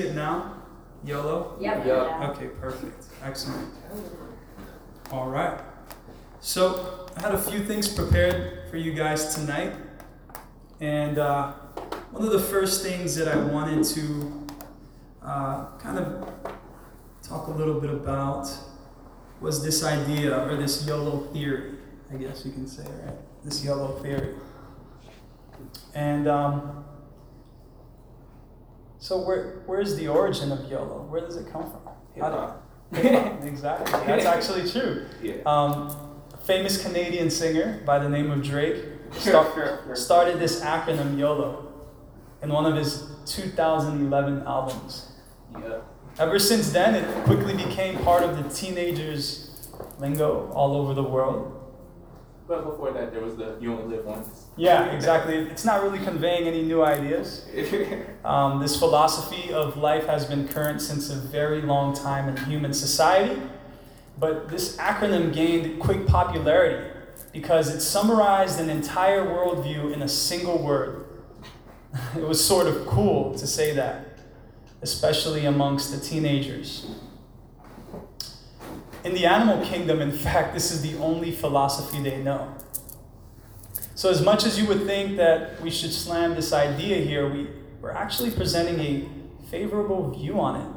it now? YOLO? Yep. Yeah. Okay, perfect. Excellent. All right. So, I had a few things prepared for you guys tonight. And uh, one of the first things that I wanted to uh, kind of talk a little bit about was this idea or this YOLO theory, I guess you can say, right? This YOLO theory. And um, so, where, where's the origin of YOLO? Where does it come from? How do- Hip-hop. exactly. That's actually true. Yeah. Um, famous Canadian singer by the name of Drake start, started this acronym YOLO in one of his 2011 albums. Yeah. Ever since then, it quickly became part of the teenagers' lingo all over the world. But before that, there was the "You Only Live Once." Yeah, exactly. It's not really conveying any new ideas. Um, this philosophy of life has been current since a very long time in human society, but this acronym gained quick popularity because it summarized an entire worldview in a single word. It was sort of cool to say that, especially amongst the teenagers. In the animal kingdom, in fact, this is the only philosophy they know. So, as much as you would think that we should slam this idea here, we, we're actually presenting a favorable view on it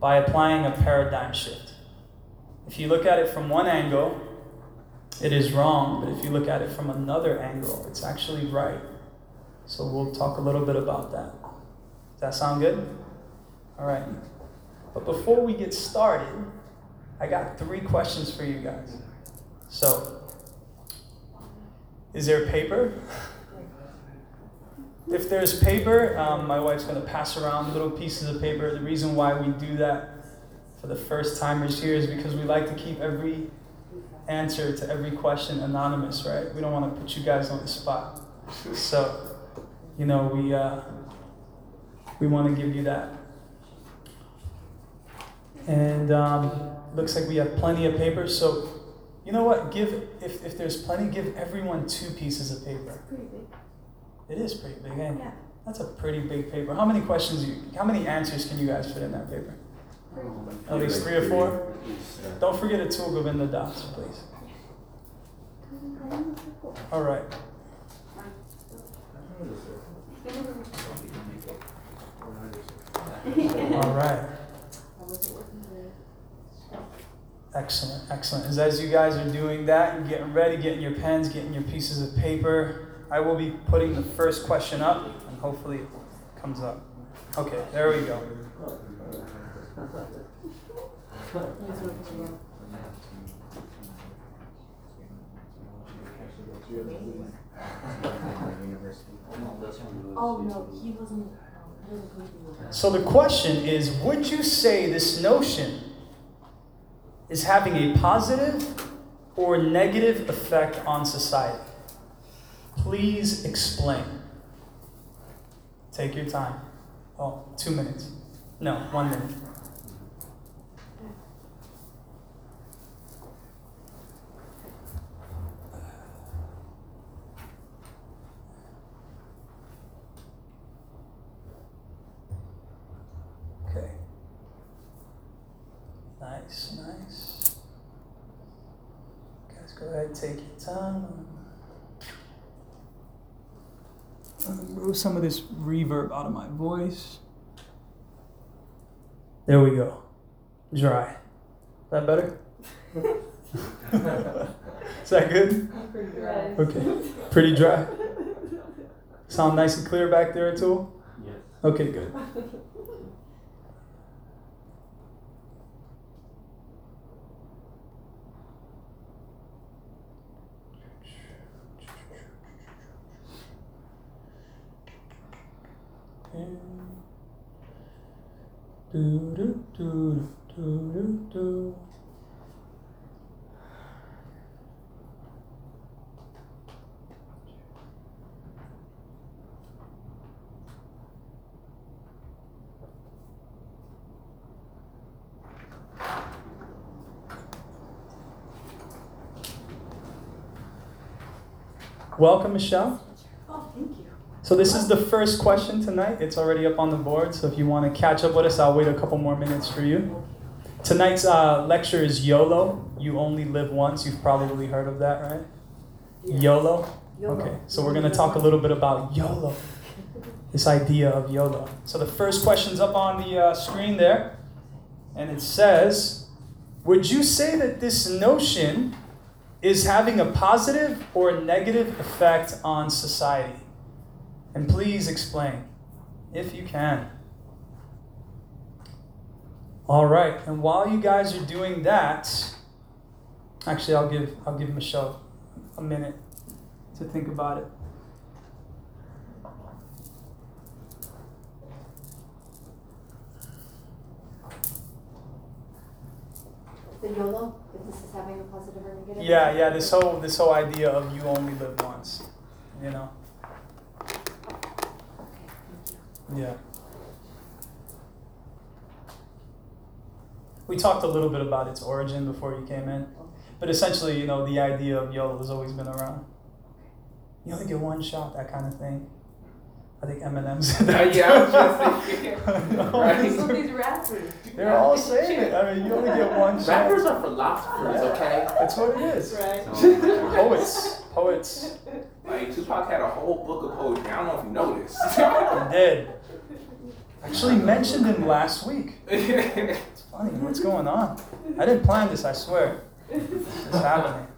by applying a paradigm shift. If you look at it from one angle, it is wrong, but if you look at it from another angle, it's actually right. So, we'll talk a little bit about that. Does that sound good? All right. But before we get started, I got three questions for you guys. So, is there paper? If there's paper, um, my wife's going to pass around little pieces of paper. The reason why we do that for the first timers here is because we like to keep every answer to every question anonymous, right? We don't want to put you guys on the spot. So, you know, we, uh, we want to give you that. And um, looks like we have plenty of paper. So, you know what? Give if, if there's plenty, give everyone two pieces of paper. It's Pretty big. It is pretty big, ain't? Yeah. That's a pretty big paper. How many questions you? How many answers can you guys fit in that paper? At least three or four. Don't forget a tool the dots, please. All right. All right. Excellent, excellent. As, as you guys are doing that and getting ready, getting your pens, getting your pieces of paper, I will be putting the first question up and hopefully it comes up. Okay, there we go. Oh no, he wasn't. Um, he wasn't going to So the question is Would you say this notion is having a positive or negative effect on society? Please explain. Take your time. Oh, two minutes. No, one minute. Okay. Nice, nice. Guys, go ahead, take your time. Let me Move some of this reverb out of my voice. There we go. Dry. Is that better? Is that good? Pretty dry. Okay. Pretty dry. Sound nice and clear back there, Atul? Yes. Okay, good. Do do do. Welcome, Michelle. So this is the first question tonight. It's already up on the board. So if you want to catch up with us, I'll wait a couple more minutes for you. Tonight's uh, lecture is YOLO. You only live once. You've probably heard of that, right? YOLO. Okay. So we're going to talk a little bit about YOLO. This idea of YOLO. So the first question's up on the uh, screen there, and it says, "Would you say that this notion is having a positive or negative effect on society?" And please explain, if you can. All right, and while you guys are doing that, actually, I'll give I'll give Michelle a minute to think about it. The YOLO, if this is having a positive or negative? Yeah, yeah, this whole this whole idea of you only live once, you know. Okay, thank you. Yeah. We talked a little bit about its origin before you came in, but essentially, you know, the idea of YOLO has always been around. You only get one shot, that kind of thing. I think Eminem said Uh, that. yeah, I was just thinking. Right. So these rappers. They're all saying it. I mean, you only get one Rappers shot. are philosophers, okay? That's what it is. Right. Poets, poets. Like Tupac had a whole book of poetry. I don't know if you noticed. this. They did. Actually mentioned him last week. It's funny. What's going on? I didn't plan this. I swear. It's happening.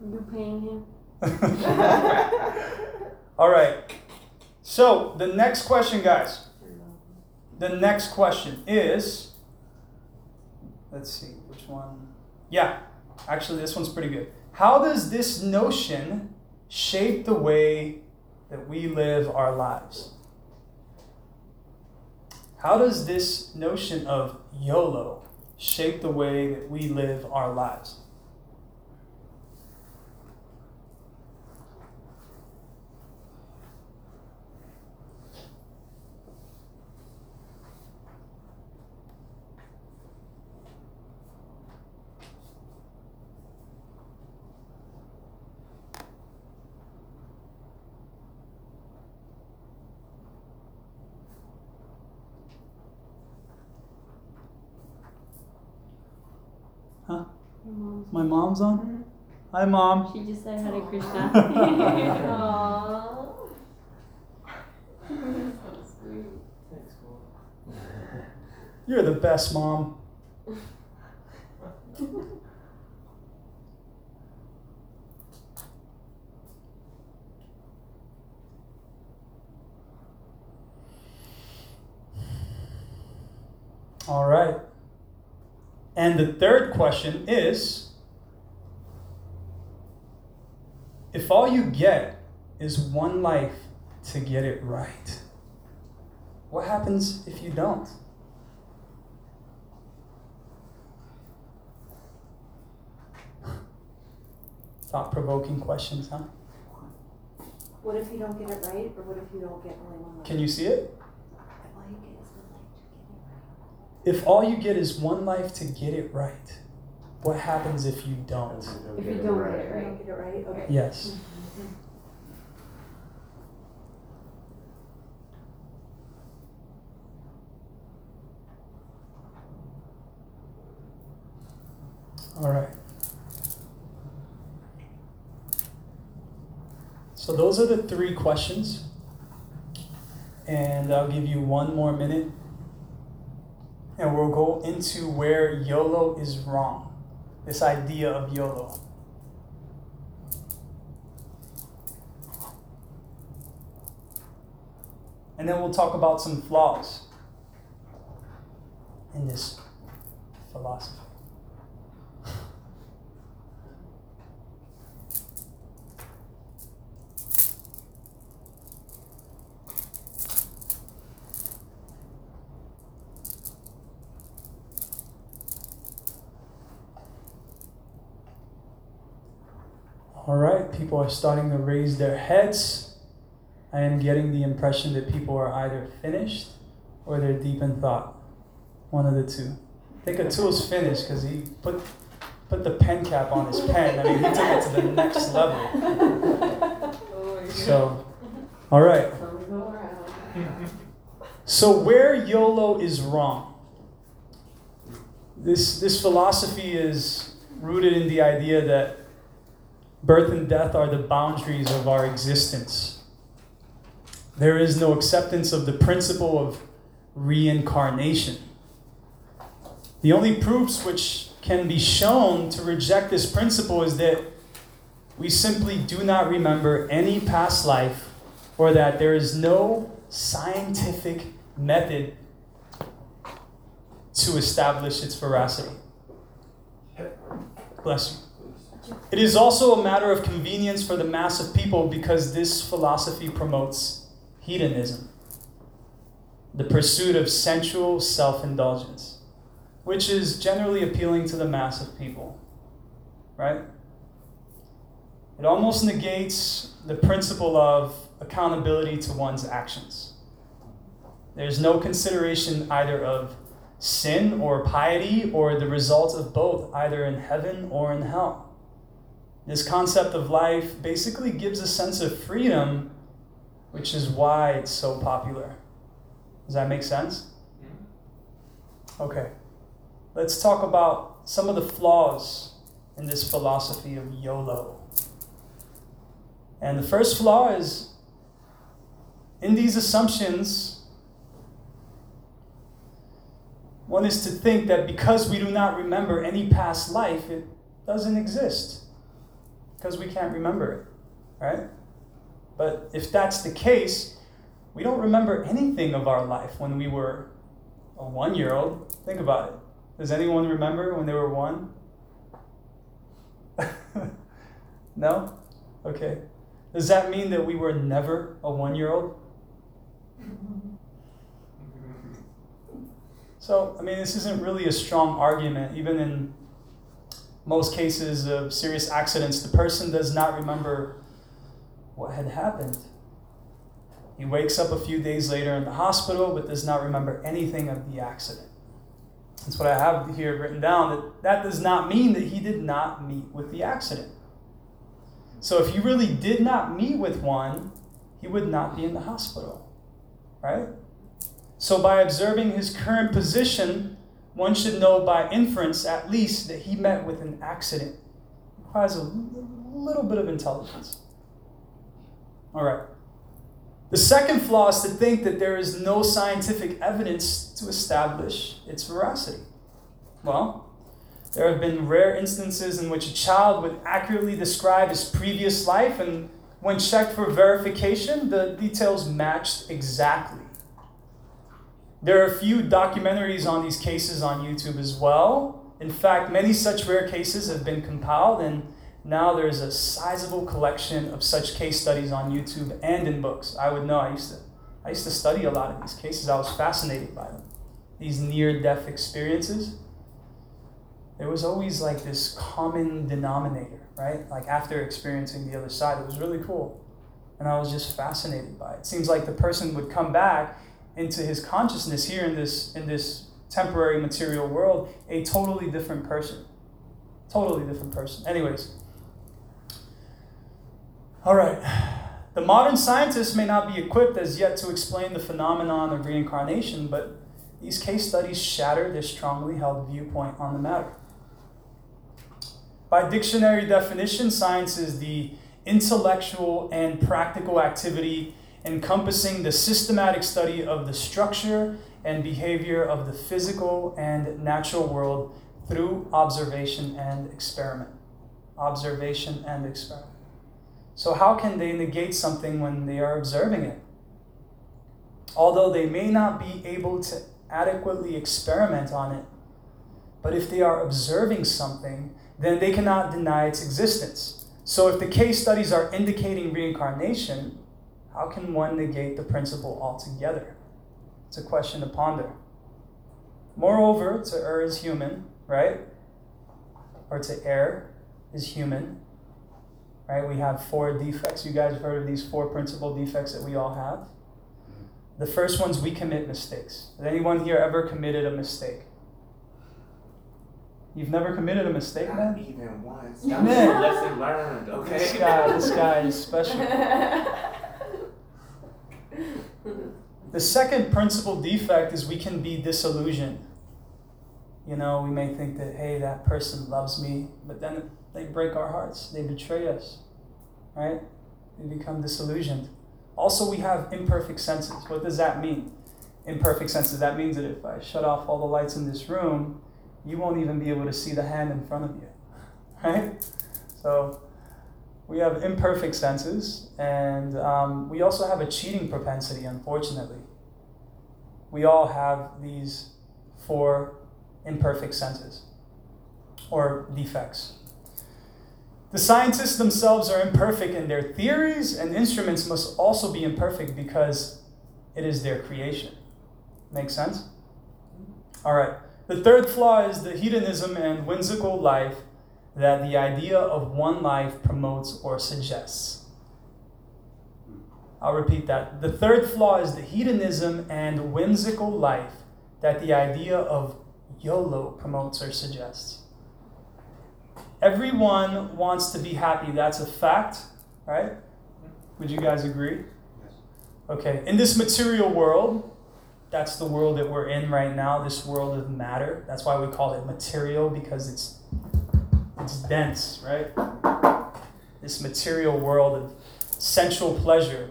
You paying him? All right. So the next question, guys. The next question is. Let's see which one. Yeah, actually, this one's pretty good. How does this notion shape the way that we live our lives? How does this notion of YOLO shape the way that we live our lives? Huh? Your mom's. My mom's on? Mm-hmm. Hi, mom. She just said Hare Krishna. Aww. so sweet. You're the best mom. All right. And the third question is if all you get is one life to get it right, what happens if you don't? Thought provoking questions, huh? What if you don't get it right, or what if you don't get only one life? Can you see it? If all you get is one If all you get is one life life to get it right. What happens if you don't? If you don't get it If you right. don't get it right, okay. Yes. All right. So those are the three questions. And I'll give you one more minute. And we'll go into where YOLO is wrong. This idea of YOLO. And then we'll talk about some flaws in this philosophy. All right, people are starting to raise their heads. I am getting the impression that people are either finished or they're deep in thought. One of the two. I think Atul's finished because he put put the pen cap on his pen. I mean, he took it to the next level. So All right. So where YOLO is wrong, this this philosophy is rooted in the idea that birth and death are the boundaries of our existence. There is no acceptance of the principle of reincarnation. The only proofs which can be shown to reject this principle is that we simply do not remember any past life or that there is no scientific method to establish its veracity. Bless you. It is also a matter of convenience for the mass of people because this philosophy promotes hedonism, the pursuit of sensual self indulgence, which is generally appealing to the mass of people. Right? It almost negates the principle of accountability to one's actions. There's no consideration either of sin or piety or the result of both, either in heaven or in hell. This concept of life basically gives a sense of freedom, which is why it's so popular. Does that make sense? Mm-hmm. Okay. Let's talk about some of the flaws in this philosophy of YOLO. And the first flaw is in these assumptions, one is to think that because we do not remember any past life, it doesn't exist. Because we can't remember it, right? But if that's the case, we don't remember anything of our life when we were a one year old. Think about it. Does anyone remember when they were one? no? Okay. Does that mean that we were never a one year old? So, I mean, this isn't really a strong argument. Even in most cases of serious accidents, the person does not remember what had happened. He wakes up a few days later in the hospital but does not remember anything of the accident. That's what I have here written down. That that does not mean that he did not meet with the accident. So if he really did not meet with one, he would not be in the hospital. Right? So by observing his current position, one should know by inference at least that he met with an accident. It requires a little bit of intelligence. All right. The second flaw is to think that there is no scientific evidence to establish its veracity. Well, there have been rare instances in which a child would accurately describe his previous life, and when checked for verification, the details matched exactly. There are a few documentaries on these cases on YouTube as well. In fact, many such rare cases have been compiled, and now there's a sizable collection of such case studies on YouTube and in books. I would know. I used to, I used to study a lot of these cases. I was fascinated by them. These near-death experiences there was always like this common denominator, right? Like after experiencing the other side, it was really cool. And I was just fascinated by it. It seems like the person would come back into his consciousness here in this in this temporary material world, a totally different person. Totally different person. Anyways. All right. The modern scientists may not be equipped as yet to explain the phenomenon of reincarnation, but these case studies shatter their strongly held viewpoint on the matter. By dictionary definition, science is the intellectual and practical activity encompassing the systematic study of the structure and behavior of the physical and natural world through observation and experiment. Observation and experiment. So, how can they negate something when they are observing it? Although they may not be able to adequately experiment on it, but if they are observing something, then they cannot deny its existence. So, if the case studies are indicating reincarnation, how can one negate the principle altogether? It's a question to ponder. Moreover, to err is human, right? Or to err is human, right? We have four defects. You guys have heard of these four principal defects that we all have? The first one's we commit mistakes. Has anyone here ever committed a mistake? You've never committed a mistake, Not man? even once. Man. That's a lesson learned, okay? This guy, this guy is special. The second principal defect is we can be disillusioned. You know, we may think that, hey, that person loves me, but then they break our hearts, they betray us, right? We become disillusioned. Also, we have imperfect senses. What does that mean? Imperfect senses. That means that if I shut off all the lights in this room, you won't even be able to see the hand in front of you, right? So, we have imperfect senses, and um, we also have a cheating propensity, unfortunately. We all have these four imperfect senses or defects. The scientists themselves are imperfect in their theories, and instruments must also be imperfect because it is their creation. Make sense? All right. The third flaw is the hedonism and whimsical life that the idea of one life promotes or suggests. I'll repeat that. The third flaw is the hedonism and whimsical life that the idea of YOLO promotes or suggests. Everyone wants to be happy. That's a fact, right? Would you guys agree? Yes. Okay. In this material world, that's the world that we're in right now, this world of matter. That's why we call it material because it's it's dense, right? This material world of sensual pleasure.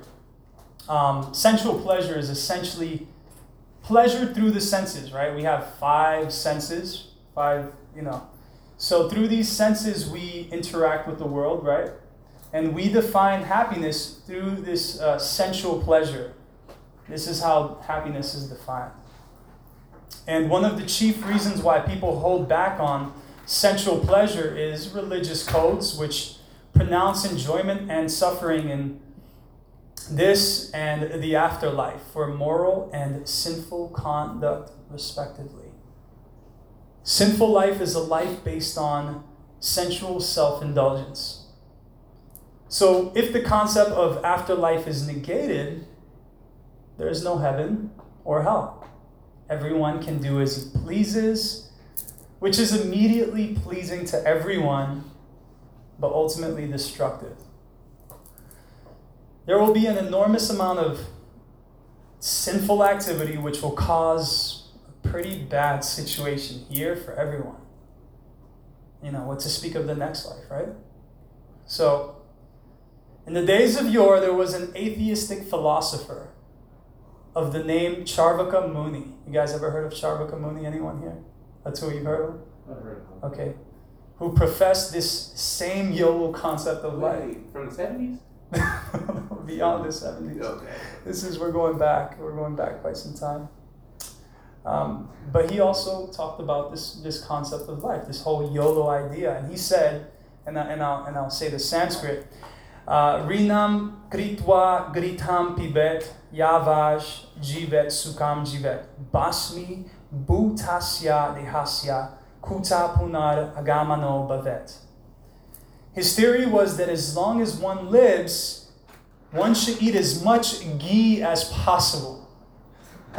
Um, sensual pleasure is essentially pleasure through the senses, right? We have five senses, five, you know. So through these senses, we interact with the world, right? And we define happiness through this uh, sensual pleasure. This is how happiness is defined. And one of the chief reasons why people hold back on sensual pleasure is religious codes, which pronounce enjoyment and suffering in this and the afterlife for moral and sinful conduct, respectively. Sinful life is a life based on sensual self indulgence. So, if the concept of afterlife is negated, there is no heaven or hell. Everyone can do as he pleases which is immediately pleasing to everyone, but ultimately destructive. There will be an enormous amount of sinful activity which will cause a pretty bad situation here for everyone. You know, what to speak of the next life, right? So, in the days of yore, there was an atheistic philosopher of the name Charvaka Muni. You guys ever heard of Charvaka Muni? Anyone here? That's who you've heard of? I've heard of Okay. Who professed this same YOLO concept of life. From the 70s? Beyond the 70s. Okay. This is, we're going back. We're going back quite some time. Um, but he also talked about this, this concept of life, this whole YOLO idea. And he said, and, I, and, I'll, and I'll say the Sanskrit, uh, Rinam kritva gritam pibet yavaj jivet sukam jivet basmi Bhutasya dehasya kuta punar agamano bhavet. His theory was that as long as one lives, one should eat as much ghee as possible.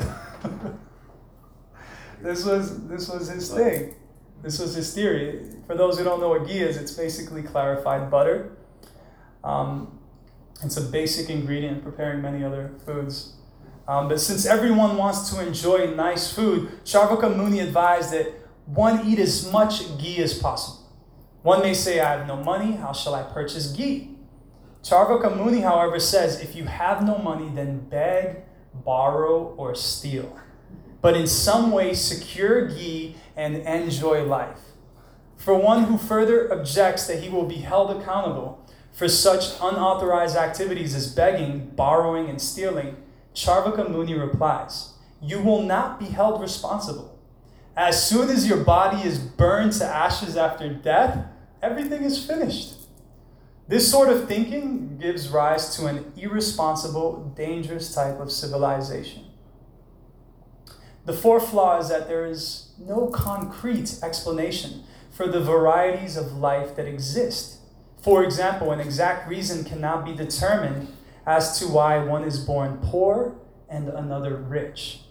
this was this was his thing. This was his theory. For those who don't know what ghee is, it's basically clarified butter. Um, it's a basic ingredient in preparing many other foods. Um, but since everyone wants to enjoy nice food, Charvaka Muni advised that one eat as much ghee as possible. One may say, I have no money, how shall I purchase ghee? Charvaka Muni, however, says if you have no money, then beg, borrow, or steal. But in some way, secure ghee and enjoy life. For one who further objects that he will be held accountable for such unauthorized activities as begging, borrowing, and stealing, Charvaka Muni replies, You will not be held responsible. As soon as your body is burned to ashes after death, everything is finished. This sort of thinking gives rise to an irresponsible, dangerous type of civilization. The fourth flaw is that there is no concrete explanation for the varieties of life that exist. For example, an exact reason cannot be determined as to why one is born poor and another rich.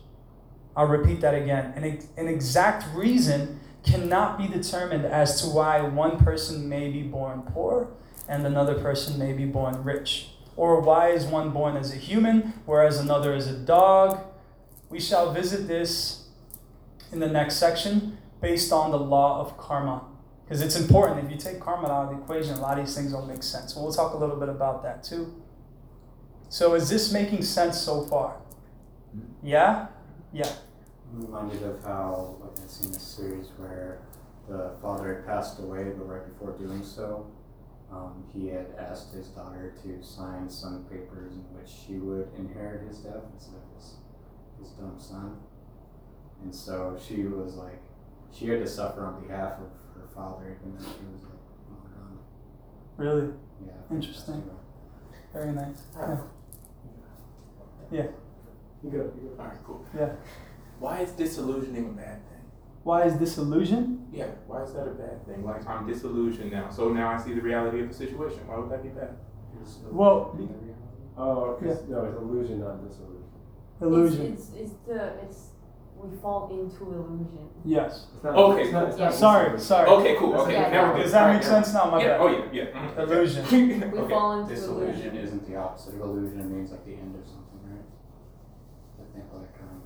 I'll repeat that again. An, an exact reason cannot be determined as to why one person may be born poor and another person may be born rich. Or why is one born as a human, whereas another is a dog, We shall visit this in the next section based on the law of karma. Because it's important. If you take karma out of the equation, a lot of these things don't make sense. We'll talk a little bit about that too. So is this making sense so far? Hmm? Yeah? Yeah. I'm reminded of how, like, I've seen this series where the father had passed away, but right before doing so, um, he had asked his daughter to sign some papers in which she would inherit his death instead of his, his dumb son. And so she was like, she had to suffer on behalf of her father, even though he was like long gone. Really? Yeah. Interesting. Very nice. Yeah. Yeah. You go. You go. All right, cool. Yeah. Why is disillusioning a bad thing? Why is disillusion? Yeah, why is that a bad thing? Like I'm disillusioned now, so now I see the reality of the situation. Why would that be bad? Well, Oh, because no, it's illusion, not disillusion. illusion. It's, it's, it's the, it's, we fall into illusion. Yes. It's not, Okay, it's not, it's not Sorry, sorry. Okay, cool. Okay, Yeah, now we're good. Does that make right, sense now? My yeah. bad. Oh yeah, yeah. mhm. Illusion. We Okay. fall into Disillusion illusion. isn't the opposite of illusion, it means like the end of something, right? I think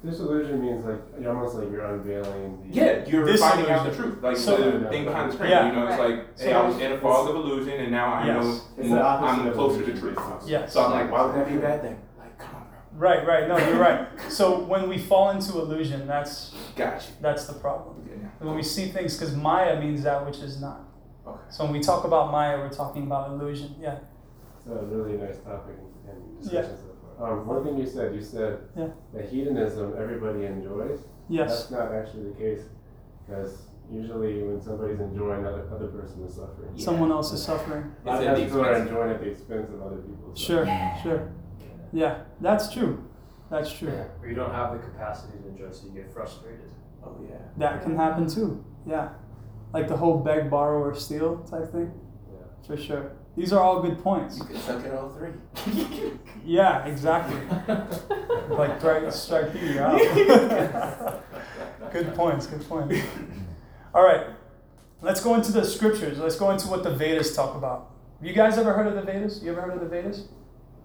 like, um, Disillusion means like you're almost like you're unveiling the. Yeah, you're finding out the truth. Like So- the thing behind the screen. Yeah. You know, it's Right. like, hey, I was in a fog of illusion, and now I know Yes. It's more, the opposite I'm closer to illusion. truth. Yes. So I'm like, why would that be a bad thing? Like, come on, bro. Right, right. No, you're right. So when we fall into illusion, that's Got you. that's the problem. Yeah. When we see things, because Maya means that which is not. Okay. So when we talk about Maya, we're talking about illusion. Yeah. It's a really nice topic and Yeah. Discussion so far. Um, one thing you said, you said Yeah. that hedonism everybody enjoys. Yes. That's not actually the case, because usually when somebody's enjoying, the other other person is suffering. Yeah. Someone else is suffering. A lot It's of at the people are expense. enjoying at the expense of other people. so- Sure, sure. Yeah, that's true. That's true. Or you don't have the capacity to enjoy, so you get frustrated. Oh yeah. That can happen too. Yeah. Like the whole beg, borrow, or steal type thing. Yeah. For sure. These are all good points. You can suck at all three. Yeah, exactly. like strike you you're out. good points. Good points. All right, let's go into the scriptures. Let's go into what the Vedas talk about. Have you guys ever heard of the Vedas? You ever heard of the Vedas?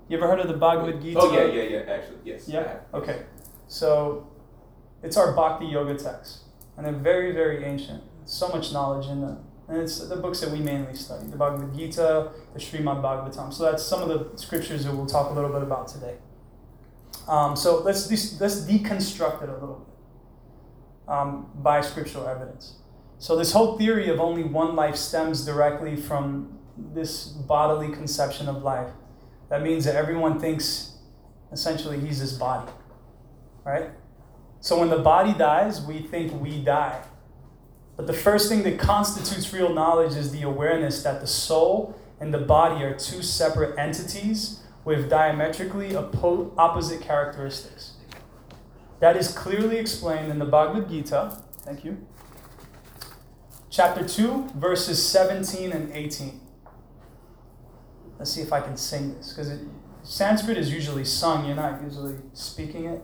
You ever heard of the Bhagavad Gita? Oh yeah, yeah, yeah. Actually, yes. Yeah. Okay. So, it's our Bhakti Yoga text, and they're very, very ancient. So much knowledge in them, and it's the books that we mainly study: the Bhagavad Gita, the Srimad Bhagavatam. So that's some of the scriptures that we'll talk a little bit about today. Um, so let's de- let's deconstruct it a little bit um, by scriptural evidence. So this whole theory of only one life stems directly from this bodily conception of life. That means that everyone thinks essentially he's his body, right? So when the body dies, we think we die. But the first thing that constitutes real knowledge is the awareness that the soul and the body are two separate entities with diametrically oppo- opposite characteristics. That is clearly explained in the Bhagavad Gita. Thank you. Chapter 2, verses 17 and 18. Let's see if I can sing this because Sanskrit is usually sung, you're not usually speaking it.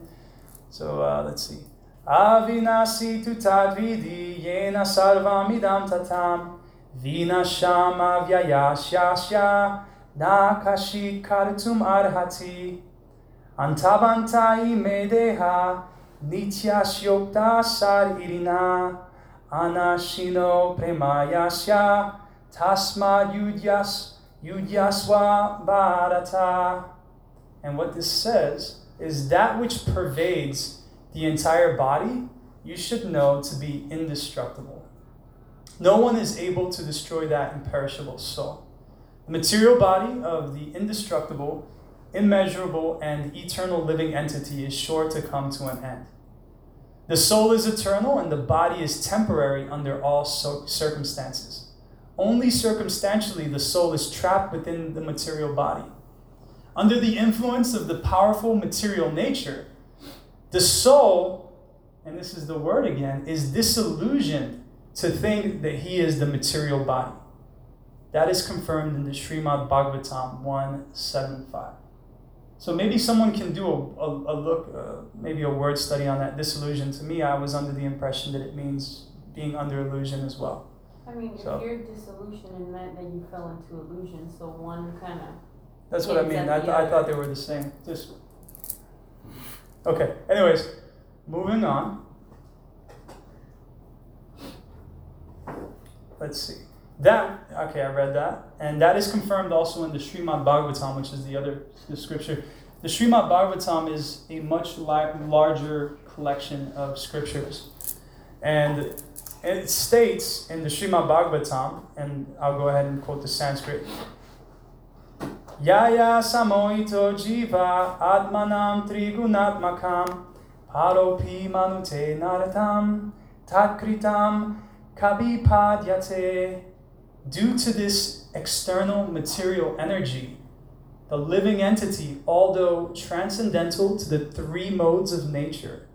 So uh, let's see. Avinasi tu tadvidi yena sarvamidam tatam. Vinashama vyayashyasya nakashit kartum arhati. Antavantai medeha nityasyokta saririna anashino premayasya tasma yudyas yudyaswa bharata. And what this says is that which pervades the entire body, you should know to be indestructible. No one is able to destroy that imperishable soul. The material body of the indestructible, immeasurable, and eternal living entity is sure to come to an end. The soul is eternal and the body is temporary under all circumstances. Only circumstantially the soul is trapped within the material body. Under the influence of the powerful material nature, the soul, and this is the word again, is disillusioned to think that he is the material body. That is confirmed in the Srimad Bhagavatam 175. So maybe someone can do a, a, a look, uh, maybe a word study on that disillusion. To me, I was under the impression that it means being under illusion as well. I mean, So- if you're disillusioned, it meant that you fell into illusion, so one kind of. That's what I mean. I, th- I thought they were the same. Just okay. Anyways, moving on. Let's see. That, okay, I read that. And that is confirmed also in the Srimad Bhagavatam, which is the other the scripture. The Srimad Bhagavatam is a much la- larger collection of scriptures. And it states in the Srimad Bhagavatam, and I'll go ahead and quote the Sanskrit Yaya samoito jiva atmanam trigunatmakam paropi manute naratam tatkritam kabipadyate. Due to this external material energy, the living entity, although transcendental to the three modes of nature,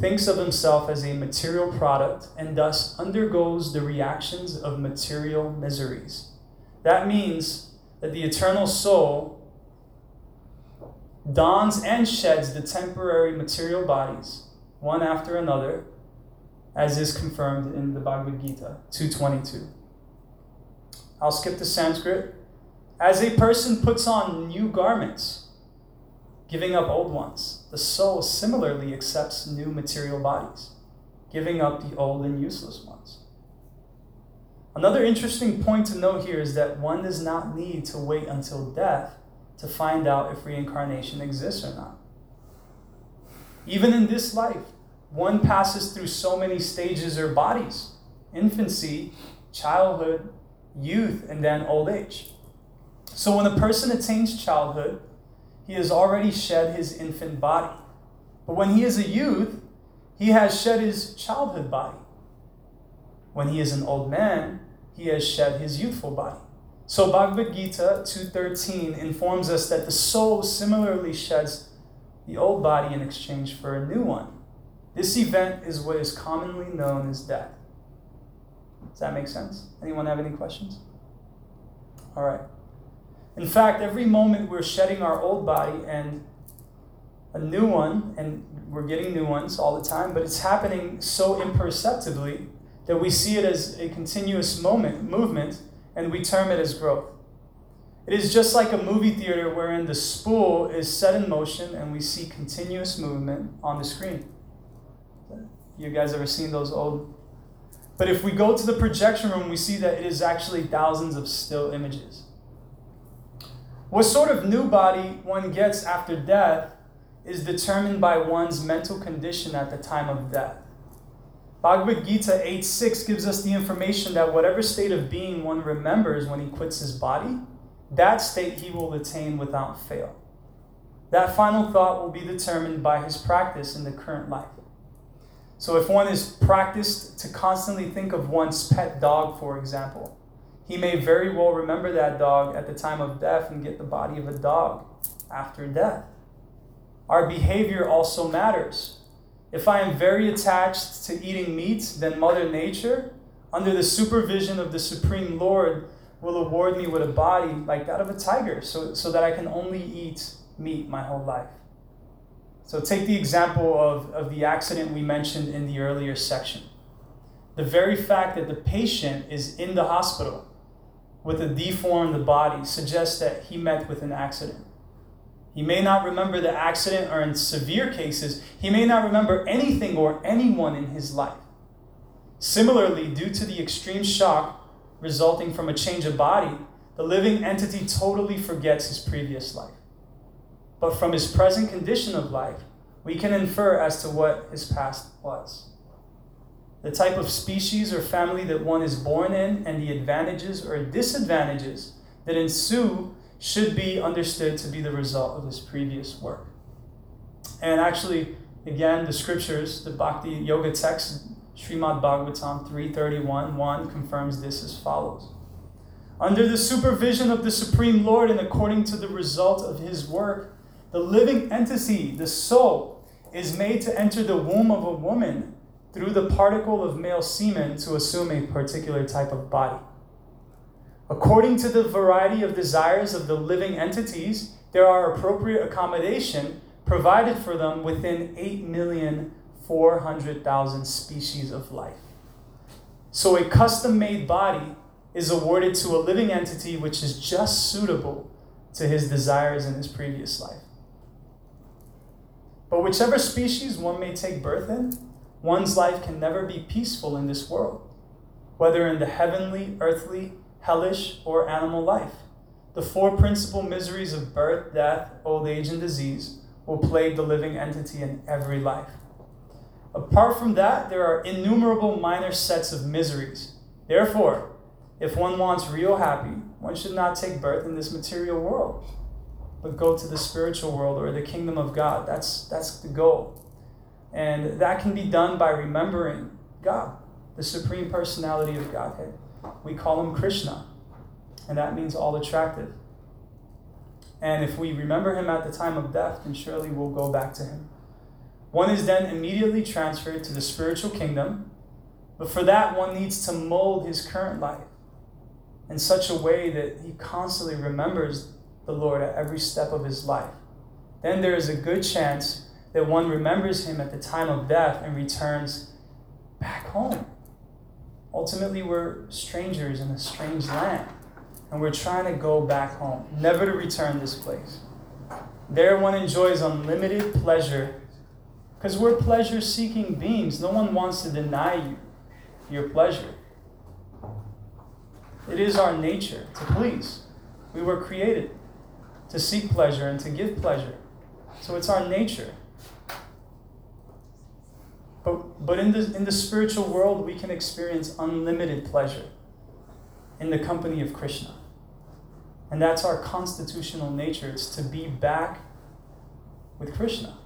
thinks of himself as a material product and thus undergoes the reactions of material miseries. That means that the eternal soul dons and sheds the temporary material bodies, one after another, as is confirmed in the Bhagavad Gita 222. I'll skip the Sanskrit. As a person puts on new garments, giving up old ones, the soul similarly accepts new material bodies, giving up the old and useless ones. Another interesting point to note here is that one does not need to wait until death to find out if reincarnation exists or not. Even in this life, one passes through so many stages or bodies infancy, childhood, youth, and then old age. So when a person attains childhood, he has already shed his infant body. But when he is a youth, he has shed his childhood body. When he is an old man, he has shed his youthful body. So Bhagavad Gita 2.13 informs us that the soul similarly sheds the old body in exchange for a new one. This event is what is commonly known as death. Does that make sense? Anyone have any questions? All right. In fact, every moment we're shedding our old body and a new one, and we're getting new ones all the time, but it's happening so imperceptibly that we see it as a continuous moment, movement, and we term it as growth. It is just like a movie theater wherein the spool is set in motion and we see continuous movement on the screen. You guys ever seen those old? But if we go to the projection room, we see that it is actually thousands of still images. What sort of new body one gets after death is determined by one's mental condition at the time of death. Bhagavad Gita 8.6 gives us the information that whatever state of being one remembers when he quits his body, that state he will attain without fail. That final thought will be determined by his practice in the current life. So if one is practiced to constantly think of one's pet dog, for example, he may very well remember that dog at the time of death and get the body of a dog after death. Our behavior also matters. If I am very attached to eating meat, then Mother Nature, under the supervision of the Supreme Lord, will award me with a body like that of a tiger so, so that I can only eat meat my whole life. So take the example of, of the accident we mentioned in the earlier section. The very fact that the patient is in the hospital with a deformed body suggests that he met with an accident. He may not remember the accident, or in severe cases, he may not remember anything or anyone in his life. Similarly, due to the extreme shock resulting from a change of body, the living entity totally forgets his previous life. But from his present condition of life, we can infer as to what his past was. The type of species or family that one is born in and the advantages or disadvantages that ensue should be understood to be the result of his previous work. And actually, again, the scriptures, the Bhakti Yoga text, Srimad Bhagavatam 331 1 confirms this as follows. Under the supervision of the Supreme Lord and according to the result of his work, the living entity, the soul, is made to enter the womb of a woman through the particle of male semen to assume a particular type of body. According to the variety of desires of the living entities, there are appropriate accommodation provided for them within 8,400,000 species of life. So a custom made body is awarded to a living entity which is just suitable to his desires in his previous life. But whichever species one may take birth in, one's life can never be peaceful in this world, whether in the heavenly, earthly, hellish, or animal life. The four principal miseries of birth, death, old age, and disease will plague the living entity in every life. Apart from that, there are innumerable minor sets of miseries. Therefore, if one wants real happy, one should not take birth in this material world, but go to the spiritual world or the kingdom of God. That's, that's the goal. And that can be done by remembering God, the supreme personality of Godhead. We call him Krishna, and that means all attractive. And if we remember him at the time of death, then surely we'll go back to him. One is then immediately transferred to the spiritual kingdom, but for that, one needs to mold his current life in such a way that he constantly remembers the Lord at every step of his life. Then there is a good chance that one remembers him at the time of death and returns back home. Ultimately, we're strangers in a strange land, and we're trying to go back home, never to return this place. There, one enjoys unlimited pleasure because we're pleasure seeking beings. No one wants to deny you your pleasure. It is our nature to please. We were created to seek pleasure and to give pleasure. So it's our nature. But, but in, the, in the spiritual world, we can experience unlimited pleasure in the company of Krishna. And that's our constitutional nature. It's to be back with Krishna.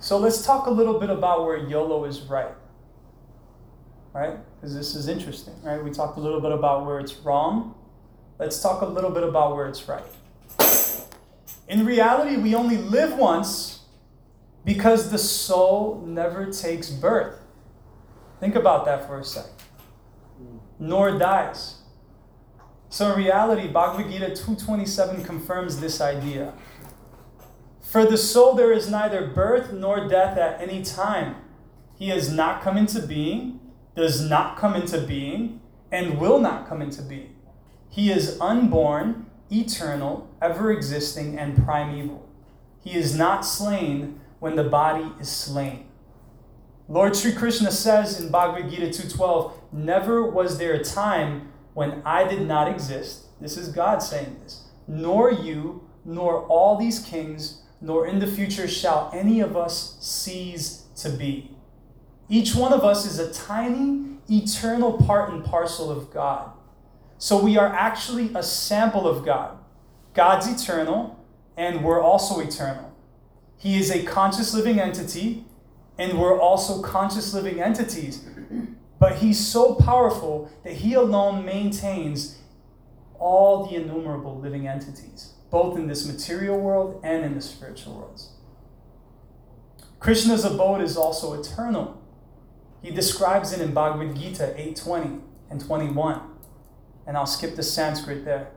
So let's talk a little bit about where YOLO is right. Right? Because this is interesting, right? We talked a little bit about where it's wrong. Let's talk a little bit about where it's right. In reality, we only live once because the soul never takes birth. Think about that for a sec. Nor dies. So in reality, Bhagavad Gita 227 confirms this idea. For the soul there is neither birth nor death at any time. He has not come into being, does not come into being, and will not come into being. He is unborn, eternal, ever existing, and primeval. He is not slain when the body is slain. Lord Sri Krishna says in Bhagavad Gita 2:12, "Never was there a time when I did not exist." This is God saying this. Nor you, nor all these kings, nor in the future shall any of us cease to be. Each one of us is a tiny, eternal part and parcel of God. So we are actually a sample of God. God's eternal, and we're also eternal. He is a conscious living entity, and we're also conscious living entities. But He's so powerful that He alone maintains all the innumerable living entities both in this material world and in the spiritual worlds. Krishna's abode is also eternal. He describes it in Bhagavad Gita 8:20 and 21. And I'll skip the Sanskrit there.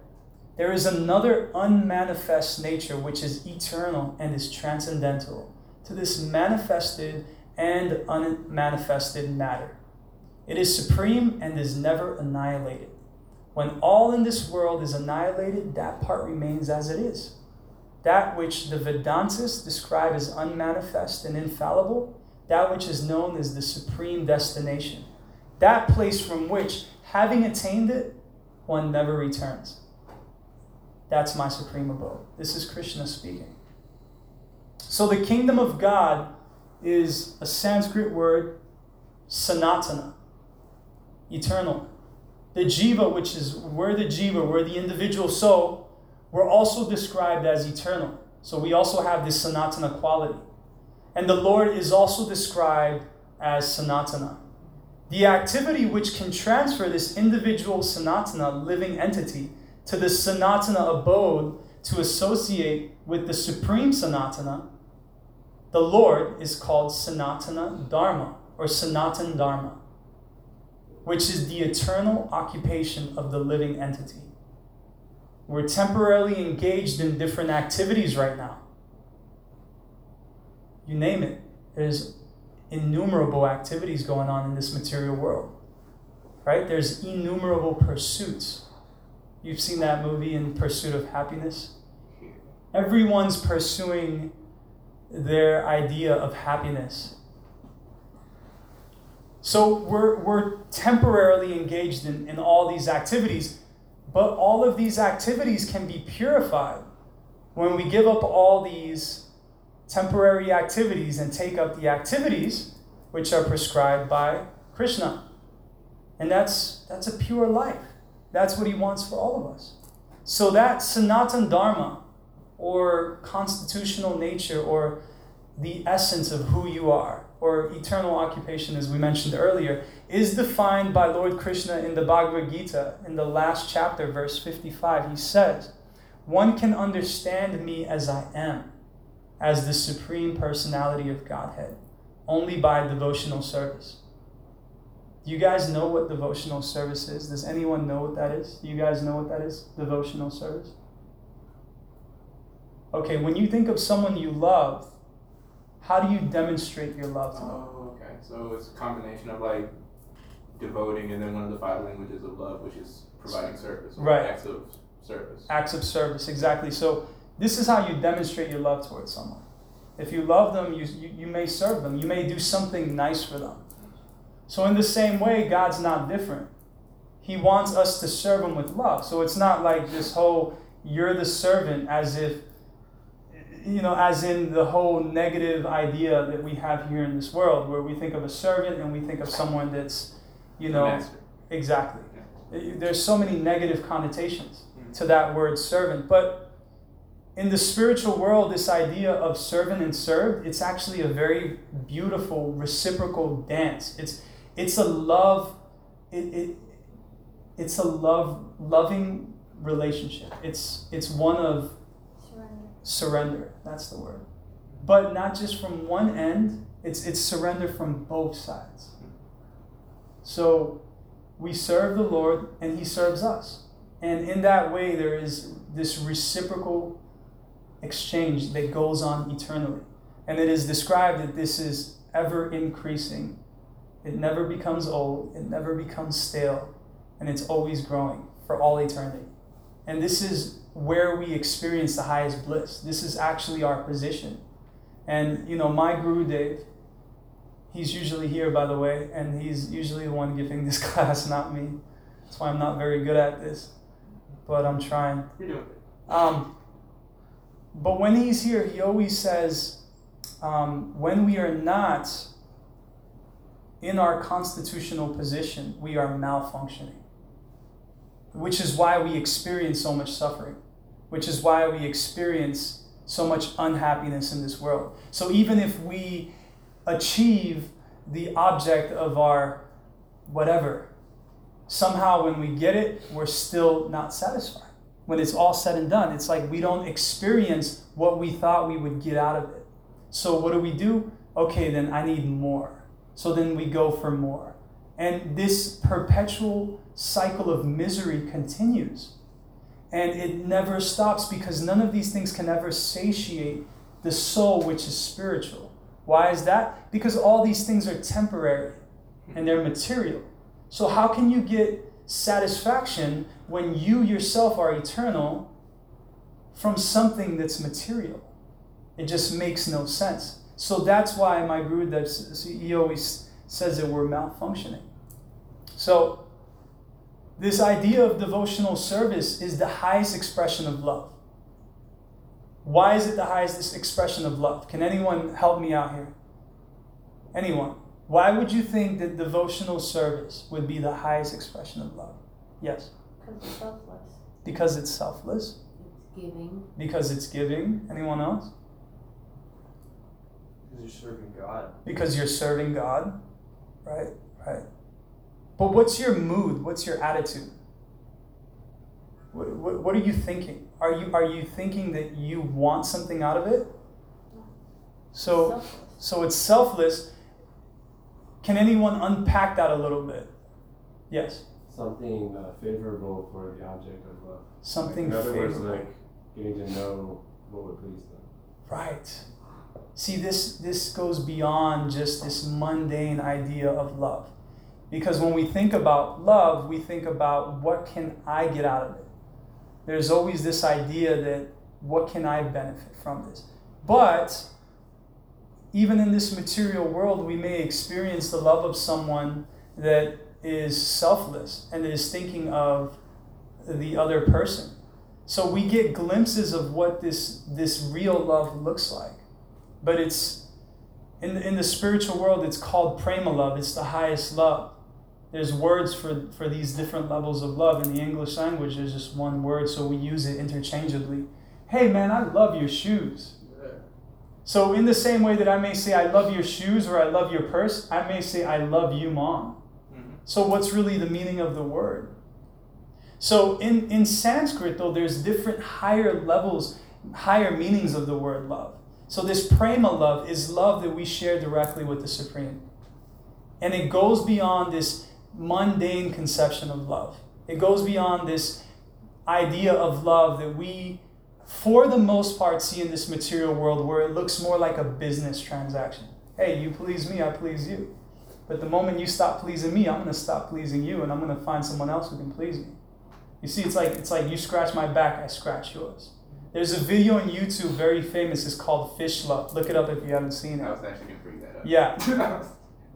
There is another unmanifest nature which is eternal and is transcendental to this manifested and unmanifested matter. It is supreme and is never annihilated. When all in this world is annihilated, that part remains as it is. That which the Vedantists describe as unmanifest and infallible, that which is known as the supreme destination, that place from which, having attained it, one never returns. That's my supreme abode. This is Krishna speaking. So the kingdom of God is a Sanskrit word, sanatana, eternal the jiva, which is we're the jiva, we're the individual soul, we're also described as eternal. So we also have this sanatana quality. And the Lord is also described as sanatana. The activity which can transfer this individual sanatana living entity to the sanatana abode to associate with the supreme sanatana, the Lord is called sanatana dharma or sanatan dharma which is the eternal occupation of the living entity. We're temporarily engaged in different activities right now. You name it, there's innumerable activities going on in this material world. Right? There's innumerable pursuits. You've seen that movie in Pursuit of Happiness? Everyone's pursuing their idea of happiness. So we're, we're temporarily engaged in, in all these activities, but all of these activities can be purified when we give up all these temporary activities and take up the activities which are prescribed by Krishna. And that's, that's a pure life. That's what he wants for all of us. So that Sanatan Dharma, or constitutional nature, or the essence of who you are, or eternal occupation, as we mentioned earlier, is defined by Lord Krishna in the Bhagavad Gita, in the last chapter, verse 55. He says, One can understand me as I am, as the Supreme Personality of Godhead, only by devotional service. Do you guys know what devotional service is? Does anyone know what that is? Do you guys know what that is? Devotional service? Okay, when you think of someone you love, how do you demonstrate your love to them? Oh, okay. So it's a combination of like devoting and then one of the five languages of love, which is providing service. Right. Acts of service. Acts of service, exactly. So this is how you demonstrate your love towards someone. If you love them, you, you, you may serve them. You may do something nice for them. So in the same way, God's not different. He wants us to serve him with love. So it's not like this whole you're the servant as if you know, as in the whole negative idea that we have here in this world, where we think of a servant and we think of someone that's, you know, exactly. There's so many negative connotations hmm. to that word servant, but in the spiritual world, this idea of servant and served, it's actually a very beautiful reciprocal dance. It's it's a love, it, it it's a love loving relationship. It's it's one of Surrender. surrender. That's the word. But not just from one end, it's, it's surrender from both sides. So we serve the Lord and He serves us. And in that way, there is this reciprocal exchange that goes on eternally. And it is described that this is ever increasing. It never becomes old, it never becomes stale, and it's always growing for all eternity. And this is where we experience the highest bliss. This is actually our position. And, you know, my Gurudev, he's usually here, by the way, and he's usually the one giving this class, not me. That's why I'm not very good at this, but I'm trying. You're doing it. Um, but when he's here, he always says, um, when we are not in our constitutional position, we are malfunctioning. Which is why we experience so much suffering, which is why we experience so much unhappiness in this world. So even if we achieve the object of our whatever, somehow when we get it, we're still not satisfied when it's all said and done, it's like we don't experience what we thought we would get out of it. So what do we do? Okay, then I need more. So then we go for more. And this perpetual cycle of misery continues. And it never stops because none of these things can ever satiate the soul, which is spiritual. Why is that? Because all these things are temporary and they're material. So, how can you get satisfaction when you yourself are eternal from something that's material. It just makes no sense. So that's why my guru, that's, he always says that we're malfunctioning. So this idea of devotional service is the highest expression of love. Why is it the highest expression of love? Can anyone help me out here? Anyone? Why would you think that devotional service would be the highest expression of love? Yes. Because it's selfless. Because it's selfless. It's giving. Because it's giving. Anyone else? Because you're serving God. Because you're serving God. Right? Right. But what's your mood? What's your attitude? What, what, what are you thinking? Are you are you thinking that you want something out of it? So selfless. so it's selfless. Can anyone unpack that a little bit? Yes. Something uh, favorable for the object of love. Something In other words, favorable. like getting to know what would please them. Right. See, this this goes beyond just this mundane idea of love. Because when we think about love, we think about what can I get out of it? There's always this idea that what can I benefit from this? But even in this material world, we may experience the love of someone that is selfless and is thinking of the other person. So we get glimpses of what this, this real love looks like. But it's in the, in the spiritual world, it's called prema love, it's the highest love. There's words for, for these different levels of love. In the English language, there's just one word, so we use it interchangeably. Hey man, I love your shoes. So, in the same way that I may say, I love your shoes or I love your purse, I may say, I love you, mom. Mm-hmm. So, what's really the meaning of the word? So, in, in Sanskrit, though, there's different higher levels, higher meanings of the word love. So, this prema love is love that we share directly with the Supreme. And it goes beyond this mundane conception of love, it goes beyond this idea of love that we for the most part, see in this material world where it looks more like a business transaction. Hey, you please me, I please you. But the moment you stop pleasing me, I'm going to stop pleasing you, and I'm going to find someone else who can please me. You see, it's like it's like you scratch my back, I scratch yours. There's a video on YouTube, very famous. It's called Fish Love. Look it up if you haven't seen it. I was actually gonna bring that up. Yeah.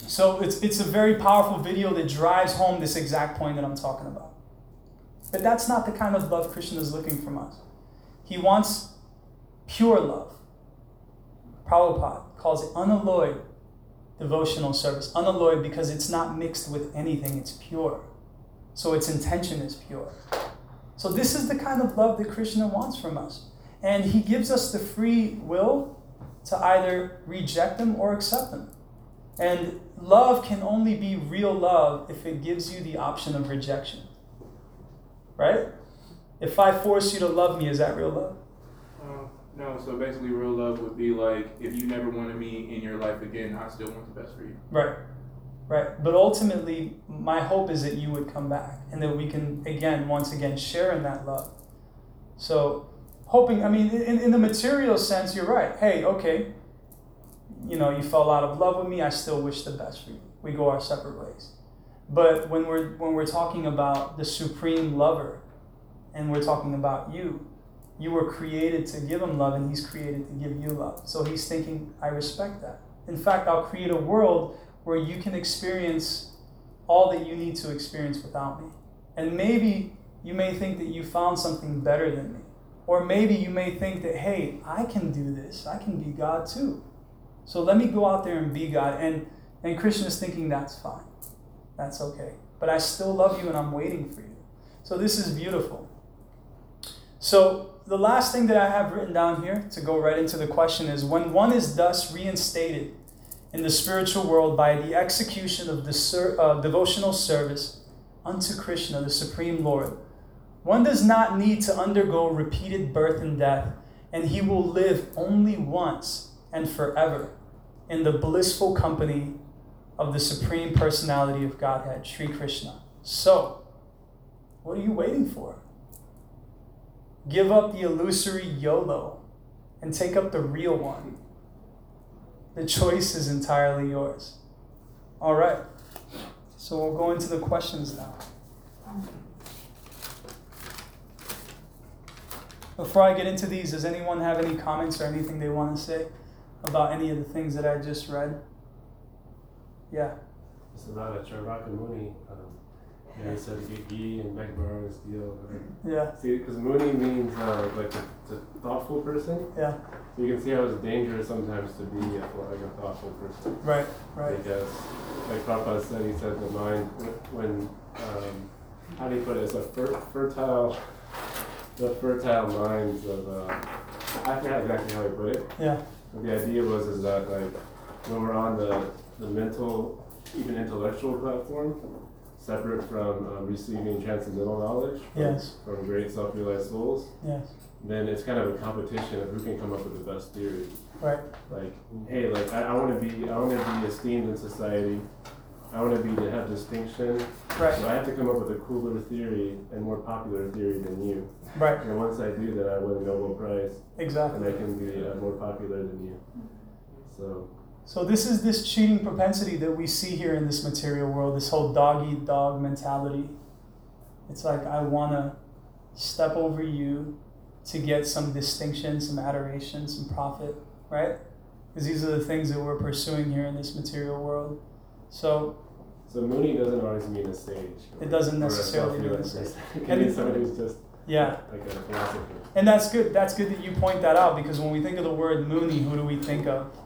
So it's it's a very powerful video that drives home this exact point that I'm talking about. But that's not the kind of love Krishna is looking from us. He wants pure love. Prabhupada calls it unalloyed devotional service. Unalloyed because it's not mixed with anything, it's pure. So its intention is pure. So this is the kind of love that Krishna wants from us. And he gives us the free will to either reject them or accept them. And love can only be real love if it gives you the option of rejection. Right? If I force you to love me, is that real love? Uh, no, so basically, real love would be like if you never wanted me in your life again, I still want the best for you. Right. Right. But ultimately, my hope is that you would come back and that we can, again, once again, share in that love. So, hoping, I mean, in, in the material sense, you're right. Hey, okay, you know, you fell out of love with me, I still wish the best for you. We go our separate ways. But when we're when we're talking about the supreme lover, and we're talking about you. You were created to give him love, and he's created to give you love. So he's thinking, I respect that. In fact, I'll create a world where you can experience all that you need to experience without me. And maybe you may think that you found something better than me. Or maybe you may think that, hey, I can do this. I can be God too. So let me go out there and be God. And, and Krishna is thinking that's fine. That's okay. But I still love you and I'm waiting for you. So this is beautiful. So, the last thing that I have written down here to go right into the question is when one is thus reinstated in the spiritual world by the execution of the uh, devotional service unto Krishna, the Supreme Lord, one does not need to undergo repeated birth and death, and he will live only once and forever in the blissful company of the Supreme Personality of Godhead, Sri Krishna. So, what are you waiting for? Give up the illusory YOLO and take up the real one. The choice is entirely yours. All right. So we'll go into the questions now. Before I get into these, does anyone have any comments or anything they want to say about any of the things that I just read? Yeah. It's about a Charvaka Muni. Um, yeah, he get ghee and Megbar is deal. Yeah. See, because Muni means uh, like a, a, thoughtful person. Yeah. So you can see how it's dangerous sometimes to be a, like a thoughtful person. Right. Right. Because, like Prabhupada said, he said the mind when um, how do you put it? It's a fer- fertile, the fertile minds of. Uh, I forgot exactly how he put it. Yeah. But the idea was is that like when we're on the the mental, even intellectual platform, separate from uh, receiving transcendental knowledge from, Yes. from great self-realized souls, Yes. then it's kind of a competition of who can come up with the best theory. Right. Like, hey, like I, I want to be, I want to be esteemed in society. I want to be to have distinction. Right. So I have to come up with a cooler theory and more popular theory than you. Right. And once I do that, I win a Nobel Prize, Exactly. and I can be uh, more popular than you. So So this is this cheating propensity that we see here in this material world, this whole dog eat dog mentality. It's like I wanna step over you to get some distinction, some adoration, some profit, right? because these are the things that we're pursuing here in this material world. So So Muni doesn't always mean a sage. It doesn't necessarily mean a sage. It can be somebody who's just yeah, like a philosopher. and that's good. That's good that you point that out because when we think of the word Muni, who do we think of?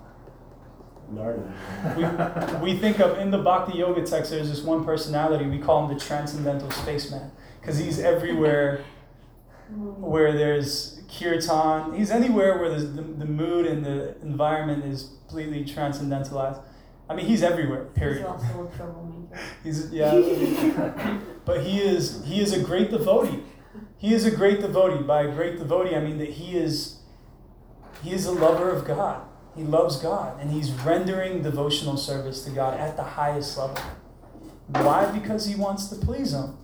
Narada. We think of in the Bhakti Yoga text. There's this one personality we call him the transcendental spaceman because he's everywhere mm. where there's kirtan. He's anywhere where the, the mood and the environment is completely transcendentalized. I mean, he's everywhere. Period. He's also a troublemaker. He's yeah, but he is he is a great devotee. He is a great devotee. By a great devotee, I mean that he is he is a lover of God. He loves God, and he's rendering devotional service to God at the highest level. Why? Because he wants to please Him.